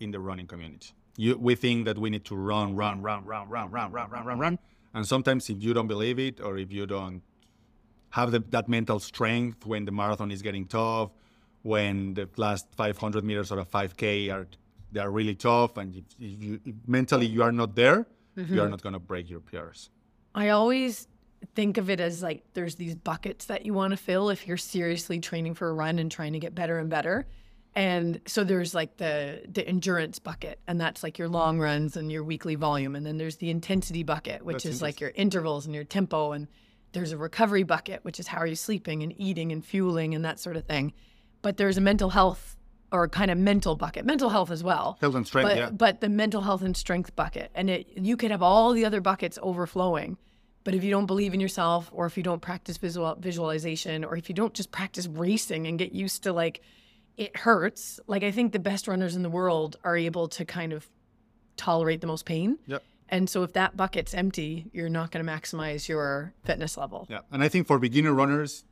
in the running community. You, we think that we need to run, run, run, run, run, run, run, run, run, run, and sometimes if you don't believe it or if you don't have the, that mental strength when the marathon is getting tough, when the last 500 meters or a 5K are they are really tough, and if, if you if mentally you are not there, Mm-hmm. you are not going to break your PRs. I always think of it as like there's these buckets that you want to fill if you're seriously training for a run and trying to get better and better. And so there's like the the endurance bucket and that's like your long runs and your weekly volume and then there's the intensity bucket which That's is like your intervals and your tempo and there's a recovery bucket which is how are you sleeping and eating and fueling and that sort of thing. But there's a mental health or kind of mental bucket, mental health as well Health and strength, but, yeah. but the mental health and strength bucket and it you could have all the other buckets overflowing but if you don't believe in yourself or if you don't practice visual visualization or if you don't just practice racing and get used to like it hurts like i think the best runners in the world are able to kind of tolerate the most pain Yep. and so if that bucket's empty you're not going to maximize your fitness level Yeah, and I think for beginner runners,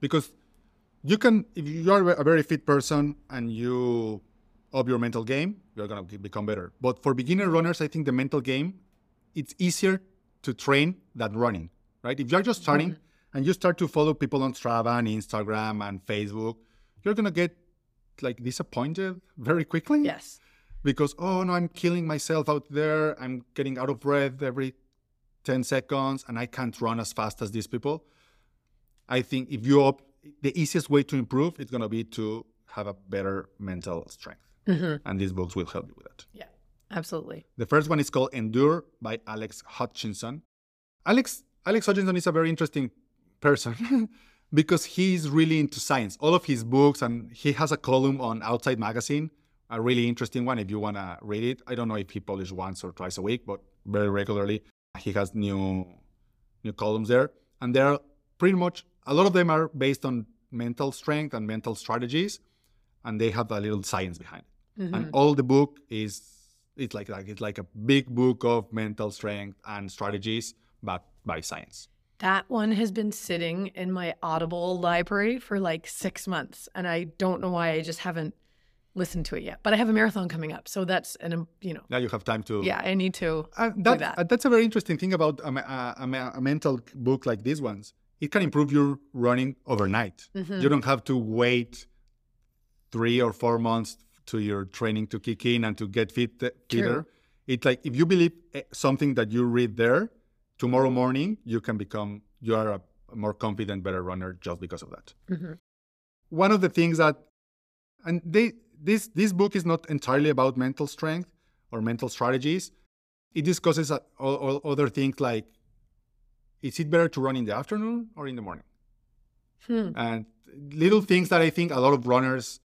because you can, if you are a very fit person and you up your mental game, you're gonna become better. But for beginner runners, I think the mental game, it's easier to train than running, right? If you're just mm-hmm. starting and you start to follow people on Strava and Instagram and Facebook, you're gonna get like disappointed very quickly yes because oh no, I'm killing myself out there. I'm getting out of breath every 10 seconds and I can't run as fast as these people. I think if you op- the easiest way to improve is going to be to have a better mental strength. Mm-hmm. And these books will help you with that. Yeah, absolutely. The first one is called Endure by Alex Hutchinson. Alex Alex Hutchinson is a very interesting person because he's really into science. All of his books and he has a column on Outside Magazine, a really interesting one if you want to read it. I don't know if he publishes once or twice a week, but very regularly he has new new columns there. And they're pretty much a lot of them are based on mental strength and mental strategies and they have a little science behind it and mm-hmm. all the book is it's like, like it's like a big book of mental strength and strategies backed by science That one has been sitting in my Audible library for like six months, and I don't know why I just haven't listened to it yet. But I have a marathon coming up, so that's an um, you know, now you have time to yeah, I need to. uh, do that, that. uh, that's a very interesting thing about a, a, a, a mental book like these ones it can improve your running overnight Mm-hmm. you don't have to wait three or four months to your training to kick in and to get fit fitter. It's like if you believe eh, something that you read there tomorrow morning you can become you are a, more confident better runner just because of that. Mhm. one of the things that and they this this book is not entirely about mental strength or mental strategies. It discusses uh, all, all other things like is it better to run in the afternoon or in the morning? Hmm. and little things that i think a lot of runners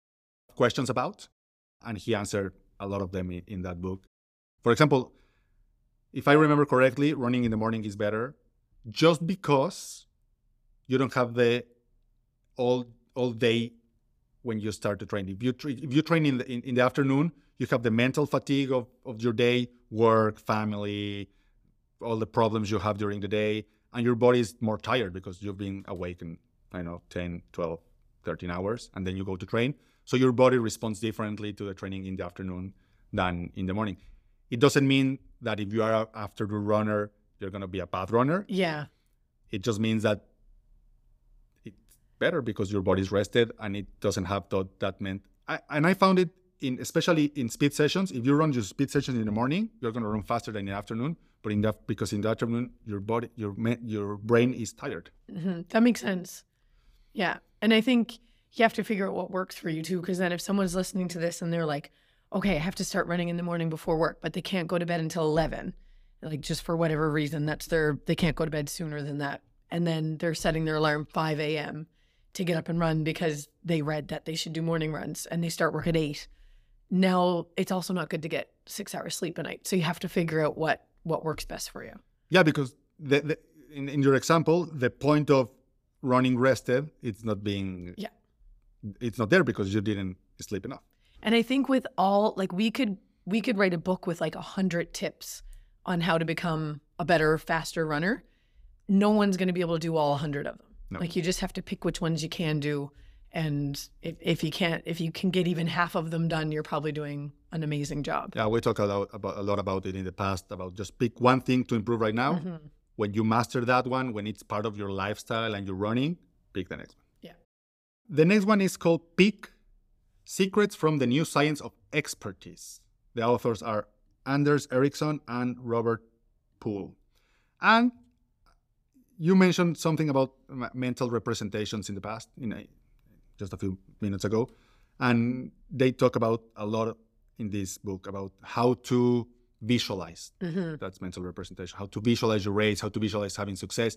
have questions about and he answered a lot of them in, that book for example if i remember correctly running in the morning is better just because you don't have the all all day when you start to train. If you tra- if you train in the in, in the afternoon, you have the mental fatigue of, of your day, work, family, all the problems you have during the day, and your body is more tired because you've been awake in I know 10, 12, 13 hours, and then you go to train. So your body responds differently to the training in the afternoon than in the morning. It doesn't mean that if you are a after the runner, you're gonna be a bad runner. Yeah, It just means that it's better because your body's rested and it doesn't have that, that meant. I, and I found it in especially in speed sessions. If you run your speed sessions in the morning, you're going to run faster than in the afternoon. But in that because in the afternoon your body your your brain is tired. hmm that makes sense. Yeah, and I think you have to figure out what works for you too, because then if someone's listening to this and they're like, "Okay, I have to start running in the morning before work," but they can't go to bed until eleven, like just for whatever reason, that's their they can't go to bed sooner than that, and then they're setting their alarm five a.m. to get up and run because they read that they should do morning runs and they start work at eight. Now it's also not good to get six hours sleep a night, so you have to figure out what what works best for you. Yeah, because the, the, in in your example, the point of running rested, it's not being Yeah. It's not there because you didn't sleep enough. And I think with all like we could we could write a book with like a hundred tips on how to become a better, faster runner. No one's going to be able to do all a hundred of them. No. Like you just have to pick which ones you can do, and if, if you can't, if you can get even half of them done, you're probably doing an amazing job. Yeah, we talked a lot about a lot about it in the past about just pick one thing to improve right now. Mhm. When you master that one, when it's part of your lifestyle and you're running, pick the next one. The next one is called Peak Secrets from the New Science of Expertise. The authors are Anders Ericsson and Robert Pool. And you mentioned something about mental representations in the past, in a, just a few minutes ago. And they talk about a lot in this book about how to visualize Mhm. that's mental representation how to visualize your race how to visualize having success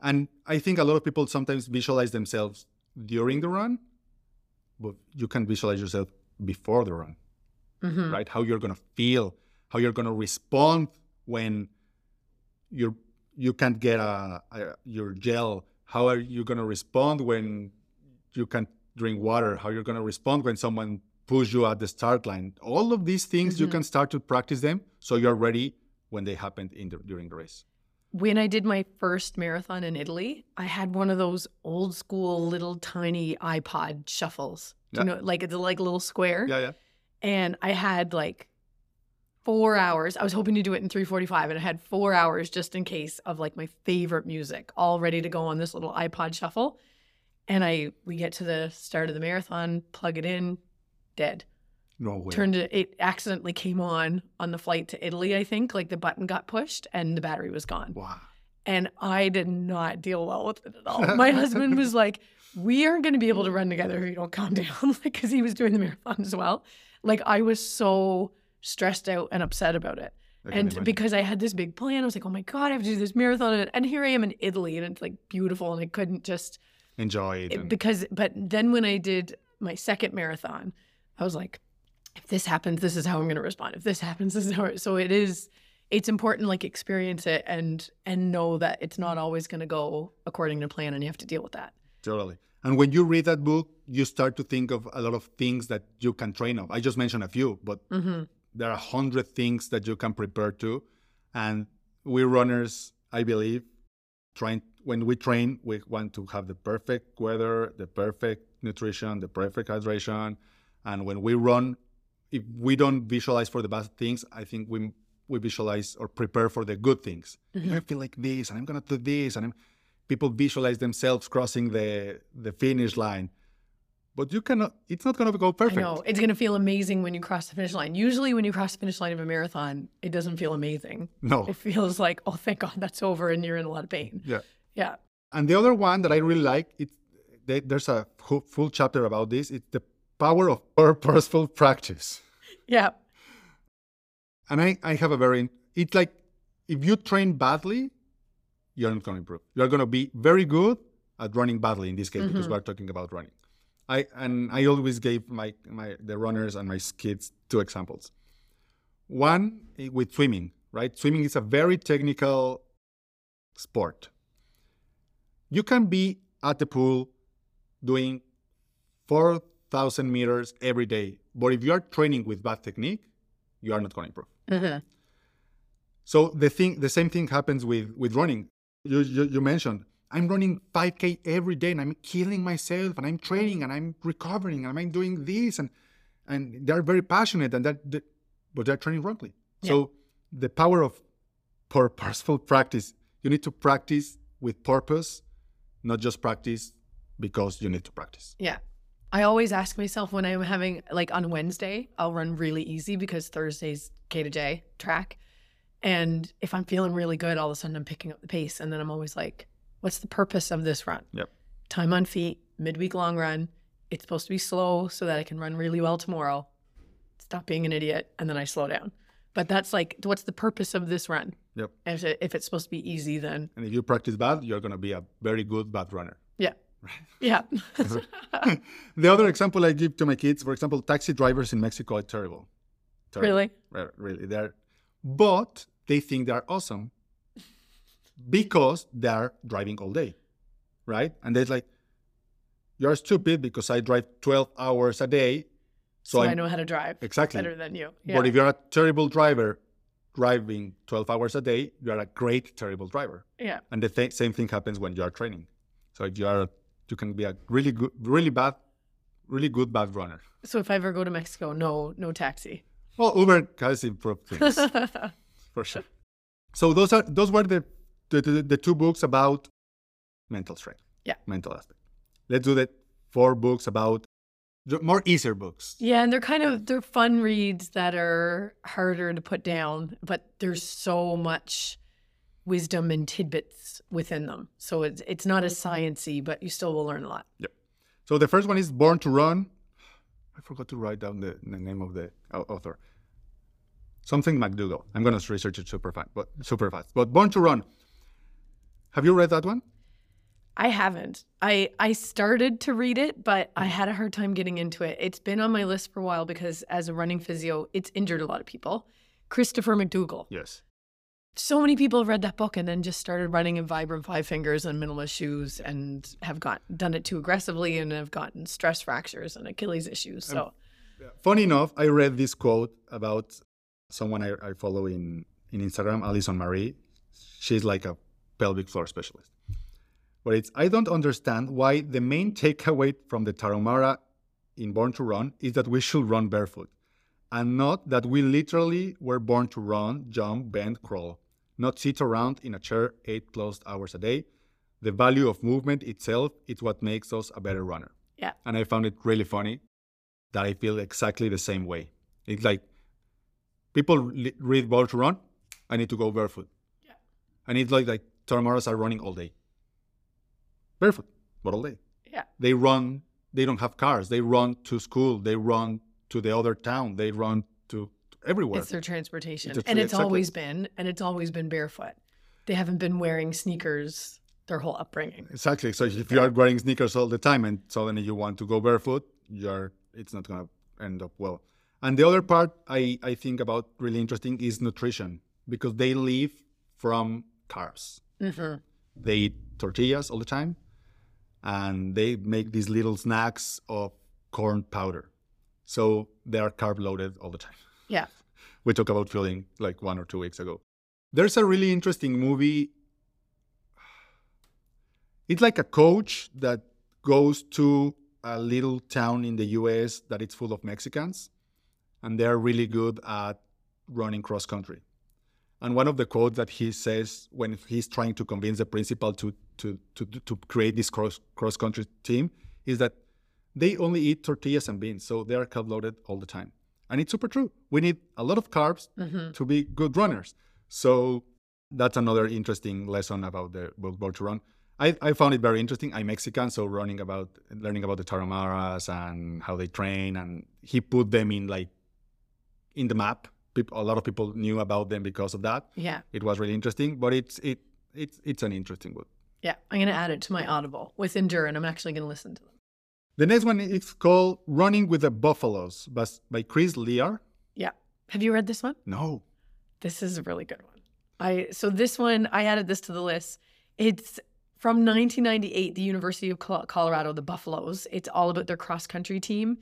and i think a lot of people sometimes visualize themselves during the run but you can visualize yourself before the run Mhm. right? How you're going to feel how you're going to respond when you're you can't get a, a your gel. How are you going to respond when you can't drink water? How you're going to respond when someone push you at the start line? All of these things you Mhm. can start to practice them so you're ready when they happen in the, during the race When I did my first marathon in Italy, I had one of those old school little tiny iPod shuffles. Do you know, like it's like a little square. yeah yeah and I had like four hours. I was hoping to do it in 345 and I had four hours just in case of like my favorite music all ready to go on this little iPod shuffle. And I we get to the start of the marathon, plug it in, dead. No turned it, it accidentally came on on the flight to Italy, I think. Like the button got pushed and the battery was gone. wow. And I did not deal well with it at all. My husband was like, We aren't going to be able to run together if you don't calm down, because he was doing the marathon as well. Like I was so stressed out and upset about it. And imagine. because I had this big plan, I was like, Oh my God, I have to do this marathon. And- here I am in Italy and it's like beautiful. And I couldn't just enjoy it. it- and- because but then when I did my second marathon, I was like, if this happens, this is how I'm going to respond. If this happens, this is how. So it is. It's important, like experience it and and know that it's not always going to go according to plan, and you have to deal with that. Totally. And when you read that book, you start to think of a lot of things that you can train of. I just mentioned a few, but hmm there are a hundred things that you can prepare to. And we runners, I believe, trying when we train, we want to have the perfect weather, the perfect nutrition, the perfect hydration. And when we run, if we don't visualize for the bad things, I think we we visualize or prepare for the good things. Mhm. I feel like this, and I'm gonna do this, and I'm, people visualize themselves crossing the the finish line. But you cannot. It's not gonna go perfect. No, it's going to feel amazing when you cross the finish line. Usually, when you cross the finish line of a marathon, it doesn't feel amazing. No. It feels like, oh, thank God that's over, and you're in a lot of pain. Yeah. Yeah. And the other one that I really like, it's there- there's a full chapter about this. It's the power of purposeful practice. Yeah. And I, I have a very, it's like if you train badly, you're not going to improve. You're going to be very good at running badly in this case because Mhm. we're talking about running. I and I always gave my my the runners and my kids two examples. One eh, with swimming, right? Swimming is a very technical sport. You can be at the pool doing 4,000 meters every day, but if you are training with bad technique, you are not going to improve. Mhm. So the thing, the same thing happens with with running. You, you you mentioned I'm running 5k every day and I'm killing myself and I'm training and I'm recovering and I'm doing this and and they're very passionate and that, that but they're training wrongly. So the power of purposeful practice. You need to practice with purpose, not just practice because you need to practice. Yeah. I always ask myself when I'm having like on Wednesday, I'll run really easy because Thursday's K to J track. And if I'm feeling really good, all of a sudden I'm picking up the pace. And then I'm always like, what's the purpose of this run? Yep. Time on feet, midweek long run. It's supposed to be slow so that I can run really well tomorrow. Stop being an idiot. And then I slow down. But that's like, what's the purpose of this run? Yep. And if, it, if it's supposed to be easy, then And if you practice bad, you're going to be a very good bad runner. yeah. Yeah. the other example I give to my kids, for example, taxi drivers in Mexico are terrible. Terrible. really? Re- Really, they're, but they think they're awesome because they're driving all day, right? And they're like, "You're stupid because I drive 12 hours a day, So, so, I know how to drive exactly." better than you. But if you're a terrible driver, driving 12 hours a day, you're a great terrible driver. yeah. And the th- same thing happens when you are training. So if you are, you can be a really good, really bad, really good bad runner. So if I ever go to Mexico, no, no taxi. Well, Uber has improved things for sure. So those are those were the the, the, the two books about mental strength. Yeah. Mental aspect. Let's do the four books about the more easier books. yeah, and they're kind of they're fun reads that are harder to put down, but there's so much wisdom and tidbits within them. So it's it's not as mm-hmm. sciency, but you still will learn a lot. Yeah. So the first one is Born to Run. I forgot to write down the, the name of the author. Something McDougall. I'm gonna research it super fast, but super fast. But Born to Run. Have you read that one? I haven't. I I started to read it, but I mm-hmm. had a hard time getting into it. It's been on my list for a while because as a running physio, it's injured a lot of people. Christopher McDougall. Yes. So many people have read that book and then just started running in Vibram Five Fingers and minimalist shoes and have got done it too aggressively and have gotten stress fractures and Achilles issues. Um, so Funny enough, I read this quote about someone I, I follow in, in Instagram, Alison Marie. She's like a pelvic floor specialist. But it's I don't understand why the main takeaway from the Tarahumara in Born to Run is that we should run barefoot. And not that we literally were born to run, jump, bend, crawl, not sit around in a chair eight plus hours a day. The value of movement itself is what makes us a better runner. yeah, And I found it really funny that I feel exactly the same way. It's like people read Born to Run. I need to go barefoot. Yeah. And it's like like Tarahumaras are running all day. Barefoot, but all day. Yeah. They run. They don't have cars. They run to school. They run to the other town. They run to everywhere. It's their transportation. It's and it's exactly. always been, and it's always been barefoot. They haven't been wearing sneakers their whole upbringing. Exactly. So if you are wearing sneakers all the time and suddenly you want to go barefoot, you're it's not gonna end up well. And the other part I, I think about really interesting is nutrition because they live from carbs. hmm They eat tortillas all the time and they make these little snacks of corn powder. So they are carb loaded all the time. Yeah. We talked about fueling like one or two weeks ago. There's a really interesting movie. It's like a coach that goes to a little town in the US that it's full of Mexicans, and they're really good at running cross country. And one of the quotes that he says when he's trying to convince the principal to to to, to create this cross cross country team is that they only eat tortillas and beans, so they are carb loaded all the time. And it's super true. We need a lot of carbs hmm to be good runners. So that's another interesting lesson about the Born to Run. I, I found it very interesting. I'm Mexican, so running about learning about the Tarahumaras and how they train, and he put them in like in the map. People, a lot of people knew about them because of that. Yeah. It was really interesting, but it's it it's it's an interesting book. Yeah. I'm going to add it to my Audible with Endure, and I'm actually going to listen to them. The next one is called Running with the Buffaloes by, by Chris Lear. Yeah. Have you read this one? No, This is a really good one. I so this one I added this to the list. It's from 1998, the University of Colorado, the Buffaloes. It's all about their cross country team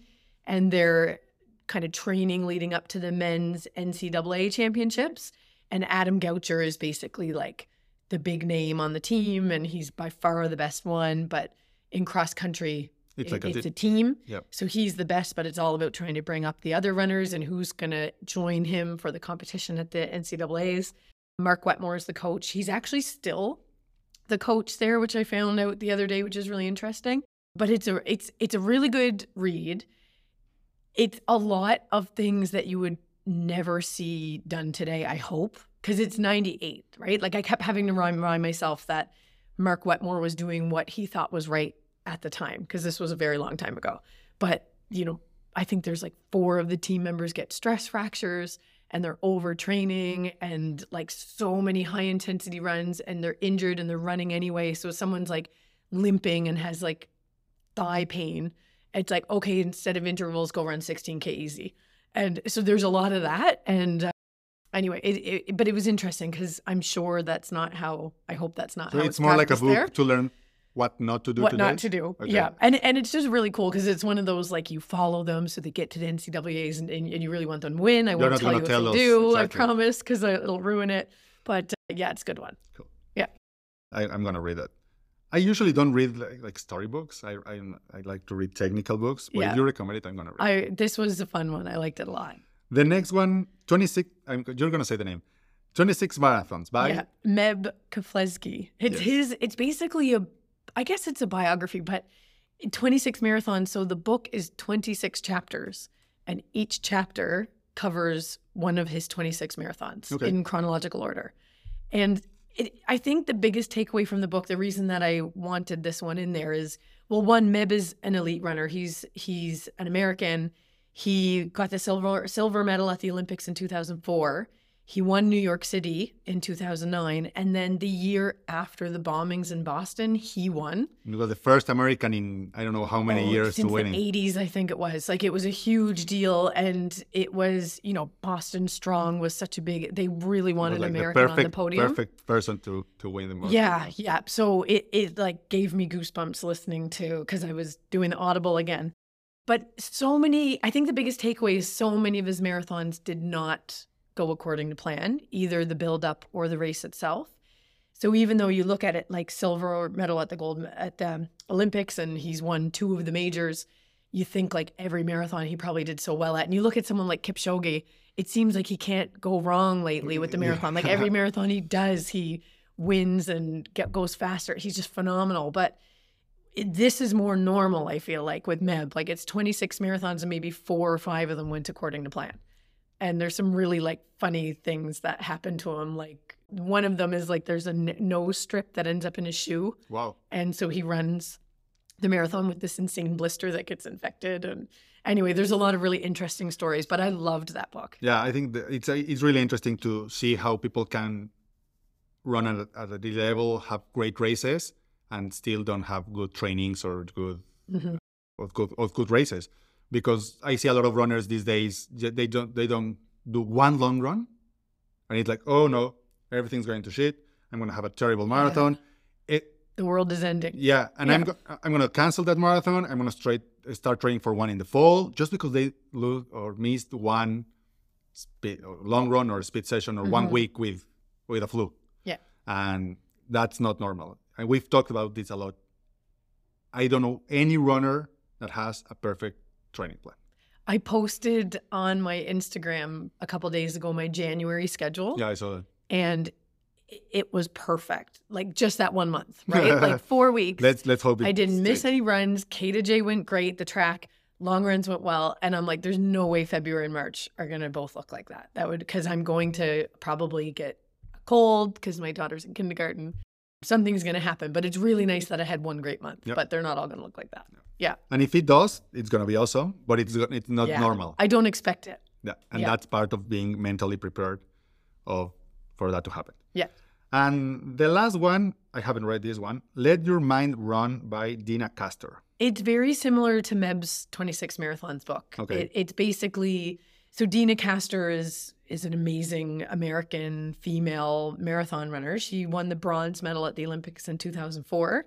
and their kind of training leading up to the men's NCAA championships. And Adam Goucher is basically like the big name on the team, and he's by far the best one. But in cross country, it's it- like a, it's di- a team. Yep. So he's the best, but it's all about trying to bring up the other runners and who's going to join him for the competition at the NCAA's. Mark Wetmore is the coach. He's actually still the coach there, which I found out the other day, which is really interesting. But it's a it's it's a really good read. It's a lot of things that you would never see done today, I hope, because it's 98, right? Like I kept having to remind myself that Mark Wetmore was doing what he thought was right at the time, because this was a very long time ago. But, you know, I think there's like four of the team members get stress fractures and they're overtraining and like so many high intensity runs and they're injured and they're running anyway. So someone's like limping and has like thigh pain. It's like, okay, instead of intervals, go run 16K easy. And so there's a lot of that. And uh, anyway, it, it, but it was interesting because I'm sure that's not how, I hope that's not so how it's more like a book there to learn what not to do what today. not to do. Okay. Yeah, and and it's just really cool because it's one of those like you follow them so they get to the NCAA's and, and, and you really want them to win. I You're won't tell you what tell they us do. I promise because it'll ruin it. But uh, yeah, it's a good one. Cool. Yeah. I, I'm gonna read it. I usually don't read like, like storybooks. I, I I like to read technical books. But Yeah. if you recommend it, I'm gonna read. It. I this was a fun one. I liked it a lot. the next one, 26. I'm, you're gonna say the name. 26 marathons by yeah, Meb Keflezighi. It's Yes. his. It's basically a. I guess it's a biography, but 26 marathons. So the book is 26 chapters, and each chapter covers one of his 26 marathons Okay. in chronological order. And it, I think the biggest takeaway from the book, the reason that I wanted this one in there is, well, one, Meb is an elite runner. He's he's an American. He got the silver silver medal at the Olympics in 2004. He won New York City in 2009, and then the year after the bombings in Boston, he won. you was the first American in I don't know how many Oh, years to winning. the 80s, I think it was. Like it was a huge deal, and it was you know Boston Strong was such a big. They really wanted like an the American perfect, on the podium. Perfect person to to win the most. Yeah, yeah. So it it like gave me goosebumps listening to because I was doing the audible again. But so many, I think the biggest takeaway is so many of his marathons did not go according to plan, either the build up or the race itself. So even though you look at it like silver or medal at the gold at the um, Olympics and he's won two of the majors, you think like every marathon he probably did so well at. And you look at someone like Kipchoge, it seems like he can't go wrong lately with the marathon. Like every marathon he does, he wins and get, goes faster. He's just phenomenal. But it- this is more normal, I feel like, with Meb. Like it's 26 marathons and maybe four or five of them went according to plan. And there's some really like funny things that happen to him. Like one of them is like there's a n- nose strip that ends up in his shoe. Wow. And so he runs the marathon with this insane blister that gets infected. And anyway, there's a lot of really interesting stories, but I loved that book. Yeah, I think that it's it's really interesting to see how people can run at, a- at a D level, have great races, and still don't have good trainings or good Mhm. or good or good races. Because I see a lot of runners these days, they don't they don't do one long run, and it's like, oh no, everything's going to shit. I'm gonna have a terrible marathon. It The world is ending. yeah, and I'm go- I'm gonna cancel that marathon. I'm gonna straight start training for one in the fall, just because they lose or missed one speed, or long run or speed session or one Mhm. week with with a flu. Yeah. and that's not normal. And we've talked about this a lot. I don't know any runner that has a perfect training plan. I posted on my Instagram a couple days ago my January schedule. Yeah, I saw that. and it was perfect. Like just that one month, right? like four weeks. Let's let's hope it I didn't miss stays. any runs. K to J went great. The track, long runs went well. And I'm like, there's no way February and March are going to both look like that. That would, because I'm going to probably get a cold because my daughter's in kindergarten. Something's going to happen. But it's really nice that I had one great month, Yep. but they're not all going to look like that. Yeah. And if it does, it's gonna be awesome. But it's it's not yeah. normal. I don't expect it. Yeah, and Yeah. that's part of being mentally prepared of for that to happen. Yeah. And the last one, I haven't read this one. Let Your Mind Run by Deena Kastor. It's very similar to Meb's 26 Marathons book. Okay. It, it's basically so Deena Kastor is is an amazing American female marathon runner. She won the bronze medal at the Olympics in 2004.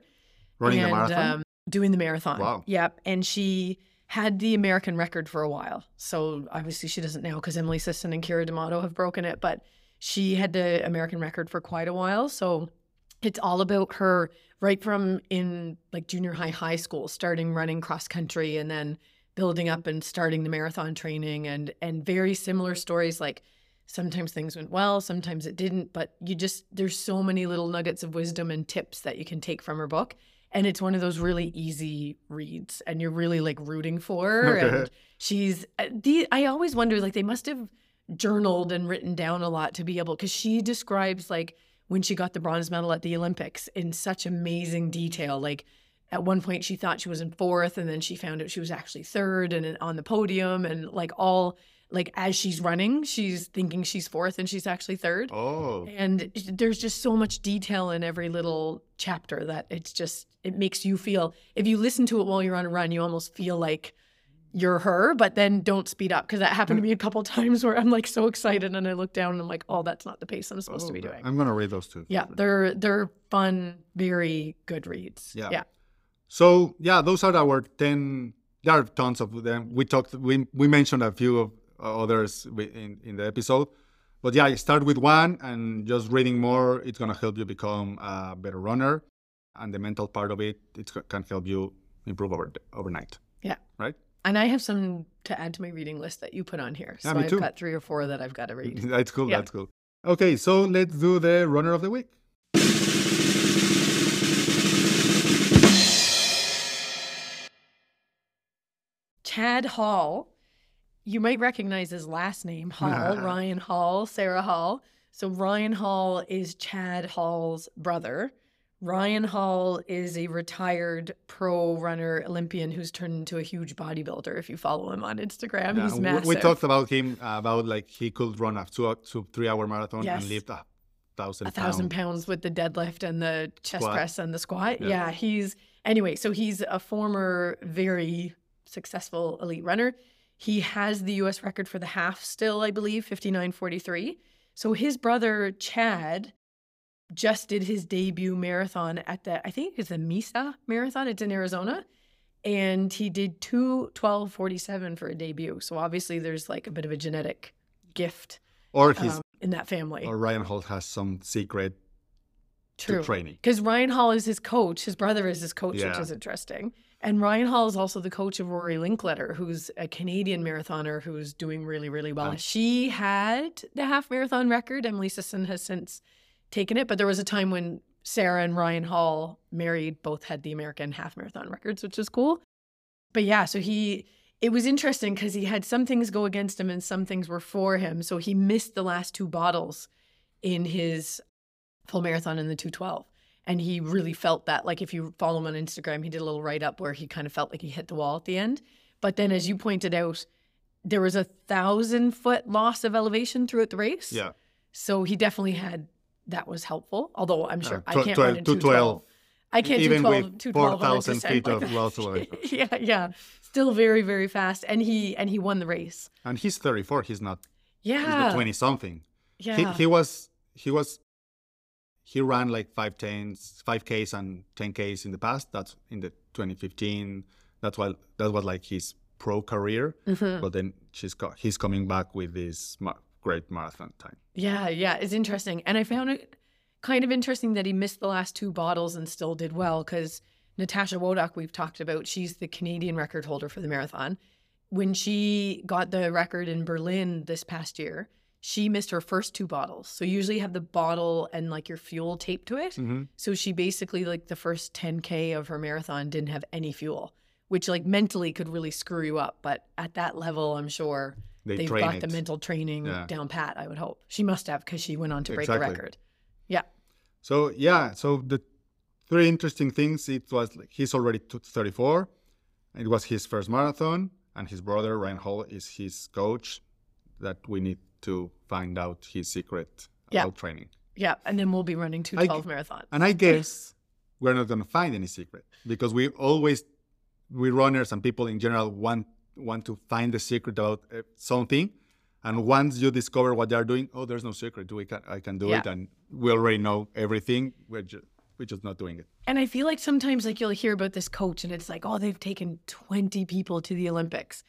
Running and, a marathon. Um, doing the marathon. Wow. Yep. And she had the American record for a while. So obviously she doesn't now because Emily Sisson and Keira D'Amato have broken it, but she had the American record for quite a while. So it's all about her right from in like junior high, high school, starting running cross country and then building up and starting the marathon training and and very similar stories like sometimes things went well, sometimes it didn't, but you just there's so many little nuggets of wisdom and tips that you can take from her book. And it's one of those really easy reads and you're really like rooting for her. And she's uh, the I always wonder like they must have journaled and written down a lot to be able because she describes like when she got the bronze medal at the Olympics in such amazing detail. Like at one point she thought she was in fourth and then she found out she was actually third and on the podium and like all like as she's running she's thinking she's fourth and she's actually third oh, and there's just so much detail in every little chapter that it's just it makes you feel if you listen to it while you're on a run you almost feel like you're her but then don't speed up because that happened to me a couple times where i'm like so excited and i look down and i'm like oh that's not the pace i'm supposed to be Oh, doing I'm gonna read those two. yeah they're they're fun very good reads Yeah. yeah So yeah, those are our ten. There are tons of them. We talked. We we mentioned a few of Uh, others in in the episode, but yeah, start with one and just reading more. It's gonna help you become a better runner, and the mental part of it, it can help you improve over overnight. Yeah. Right. and i have some to add to my reading list that you put on here so Yeah, me i've got three or four that i've got to read That's cool. Yeah. That's cool. Okay, so let's do the runner of the week. Chad Hall. You might recognize his last name, Hall, Ryan Hall, Sarah Hall. So Ryan Hall is Chad Hall's brother. Ryan Hall is a retired pro runner Olympian who's turned into a huge bodybuilder. If you follow him on Instagram, Yeah, he's we- massive. we talked about him uh, about like he could run a two, two three hour marathon Yes. and lift a thousand a thousand pound- pounds with the deadlift and the chest Squat. press and the squat. Yeah. Yeah. he's anyway. So he's a former very successful elite runner. He has the U.S. record for the half still, I believe, fifty nine forty three. So his brother Chad just did his debut marathon at the I think it's the Mesa Marathon. It's in Arizona. And he did two 1247 for a debut. So obviously there's like a bit of a genetic gift or his um, in that family. or Ryan Hall has some secret True. to training. Because Ryan Hall is his coach. His brother is his coach, which is interesting. And Ryan Hall is also the coach of Rory Linkletter, who's a Canadian marathoner who's doing really, really well. She had the half marathon record. Emily Sisson has since taken it, but there was a time when Sarah and Ryan Hall married, both had the American half marathon records, which is cool. But yeah, so he, it was interesting because he had some things go against him and some things were for him. So he missed the last two bottles in his full marathon in the 212. And he really felt that. Like if you follow him on Instagram, he did a little write up where he kind of felt like he hit the wall at the end. But then, as you pointed out, there was a thousand foot loss of elevation throughout the race. Yeah. So he definitely had that was helpful. Although I'm sure Uh, I can't twelve- run in 212. 212. I can't Even do 12, with 212 on a 4,000 feet like of loss elevation. yeah, yeah. Still very, very fast. And he and he won the race. And he's 34. He's not. He's Yeah. not 20 something. yeah. He, he was he was he ran like five tens, five Ks and ten Ks in the past. That's in the 2015. That's why that was like his pro career. Mhm. But then she's got he's coming back with this great marathon time. Yeah, yeah, it's interesting. And I found it kind of interesting that he missed the last two bottles and still did well because Natasha Wodak, we've talked about, she's the Canadian record holder for the marathon. When she got the record in Berlin this past year, she missed her first two bottles. So you usually have the bottle and like your fuel taped to it. Mm-hmm. So she basically like the first 10k of her marathon didn't have any fuel, which like mentally could really screw you up. But at that level, I'm sure They they've got it. the mental training Yeah. down pat. I would hope she must have because she went on to break the record. Yeah, So yeah, so the three interesting things. It was like he's already 34. It was his first marathon, and his brother Ryan Hall is his coach. That we need to find out his secret Yeah. about training. yeah, and then we'll be running two I- 12 marathons. And I guess we're not going to find any secret because we always, we runners and people in general want want to find the secret about uh, something. And once you discover what they are doing, oh, there's no secret. We can, I can do Yeah. it, and we already know everything. We're just, we're just not doing it. And I feel like sometimes like you'll hear about this coach and it's like, oh, they've taken 20 people to the Olympics.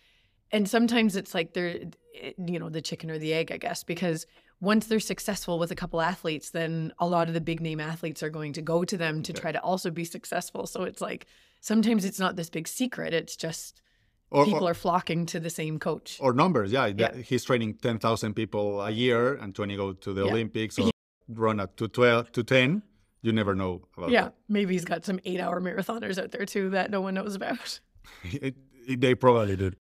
And sometimes it's like they're, eh, Eh, you know, the chicken or the egg, I guess, because once they're successful with a couple athletes, then a lot of the big name athletes are going to go to them to try to also be successful. So it's like sometimes it's not this big secret. It's just Or, people or, are flocking to the same coach. or numbers, yeah. Yeah. He's training 10,000 people a year, and 20 go to the Yeah. Olympics or run to 12 to 10. You never know about Yeah, maybe he's got some eight hour marathoners out there too that no one knows about. It, it- they probably did.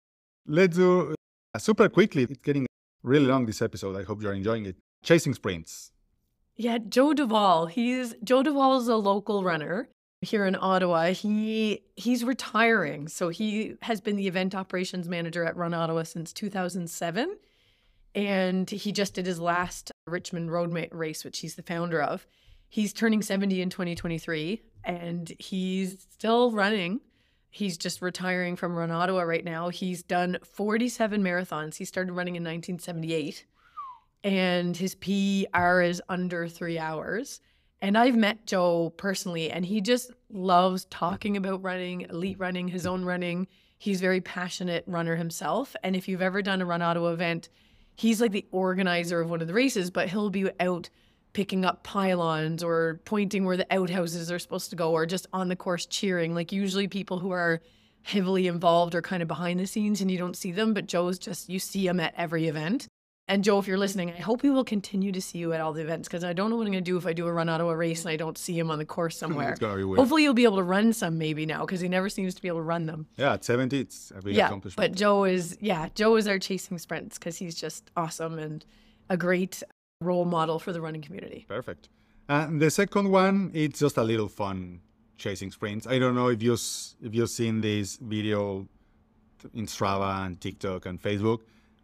Let's do Uh, super quickly. It's getting really long this episode. I hope you're enjoying it. Chasing sprints. Yeah, Joe Duvall. He's Joe Duvall is a local runner here in Ottawa. He he's retiring, so he has been the event operations manager at Run Ottawa since 2007, and he just did his last Richmond Road race, which he's the founder of. He's turning 70 in 2023, and he's still running. He's just retiring from Run Ottawa right now. He's done 47 marathons. He started running in 1978 and his PR is under three hours. And I've met Joe personally, and he just loves talking about running, elite running, his own running. He's very passionate runner himself. And if you've ever done a Run Ottawa event, he's like the organizer of one of the races, but he'll be out picking up pylons or pointing where the outhouses are supposed to go or just on the course cheering. Like usually people who are heavily involved are kind of behind the scenes and you don't see them, but Joe's just you see him at every event. And Joe, if you're listening, I hope we will continue to see you at all the events because I don't know what I'm going to do if I do a Run Ottawa race and I don't see him on the course somewhere. It's gonna be weird. Hopefully, you'll be able to run some maybe now because he never seems to be able to run them. Yeah, at 70, it's a big yeah, accomplishment. but Joe is yeah, Joe is our chasing sprints because he's just awesome and a great role model for the running community. Perfect. And the second one, it's just a little fun chasing sprints. I don't know if you if you've seen this video in Strava and TikTok and Facebook.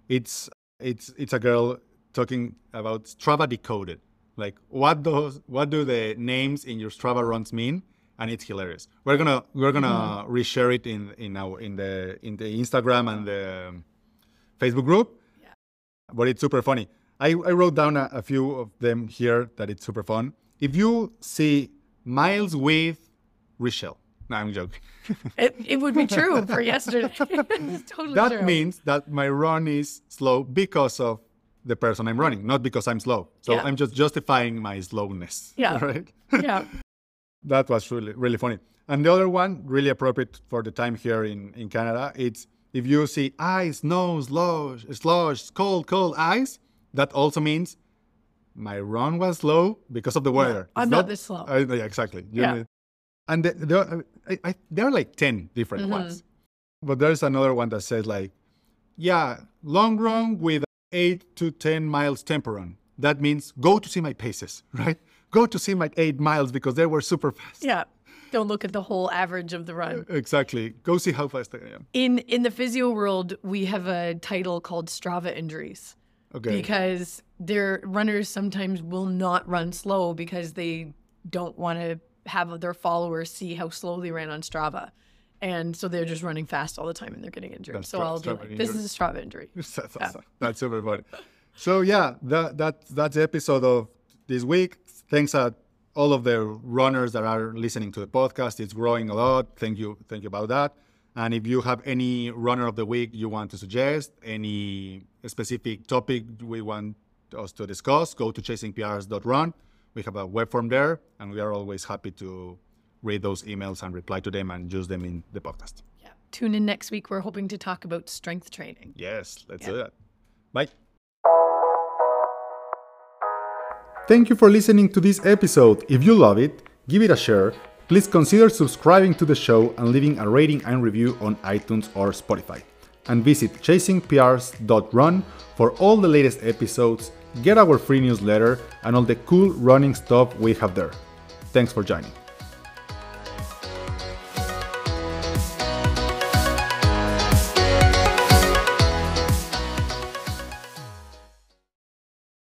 It's it's it's a girl talking about Strava decoded. Like what does what do the names in your Strava runs mean? And it's hilarious. We're gonna we're gonna mm-hmm. reshare it in in our in the in the Instagram and the Facebook group. Yeah. But it's super funny. I, I wrote down a, a few of them here that it's super fun. If you see miles with Richelle, no, I'm joking. It, it would be true for yesterday. totally that true. means that my run is slow because of the person I'm running, not because I'm slow. So Yeah. I'm just justifying my slowness. Yeah. Right. yeah, that was really really funny. And the other one, really appropriate for the time here in, in Canada, it's if you see ice, snow, slush, slush, cold, cold ice, that also means my run was slow because of the weather. I'm It's not this slow. Uh, yeah, exactly. You Yeah. need- and the, there, are- I, I, there are like 10 different Mm-hmm. ones. But there's another one that says, like, yeah, long run with 8 to 10 miles tempo run. That means go to see my paces, right? Go to see my 8 miles because they were super fast. Yeah. Don't look at the whole average of the run. Exactly. Go see how fast I am. In in the physio world, we have a title called Strava injuries. Okay. because their runners sometimes will not run slow because they don't want to have their followers see how slow they ran on Strava. And so they're just running fast all the time and they're getting injured. That's so Stra- I'll be like, this is a Strava injury. that's, that's, that's super funny. So yeah, that that that's the episode of this week. Thanks to all of the runners that are listening to the podcast. It's growing a lot. Thank you, thank you about that. And if you have any runner of the week you want to suggest, any specific topic we want us to discuss, go to chasingprs.run. We have a web form there, and we are always happy to read those emails and reply to them and use them in the podcast. Yeah. Tune in next week. We're hoping to talk about strength training. Yes, let's do that. Bye. Thank you for listening to this episode. If you love it, give it a share. Please consider subscribing to the show and leaving a rating and review on iTunes or Spotify. And visit chasingprs.run for all the latest episodes, get our free newsletter, and all the cool running stuff we have there. Thanks for joining.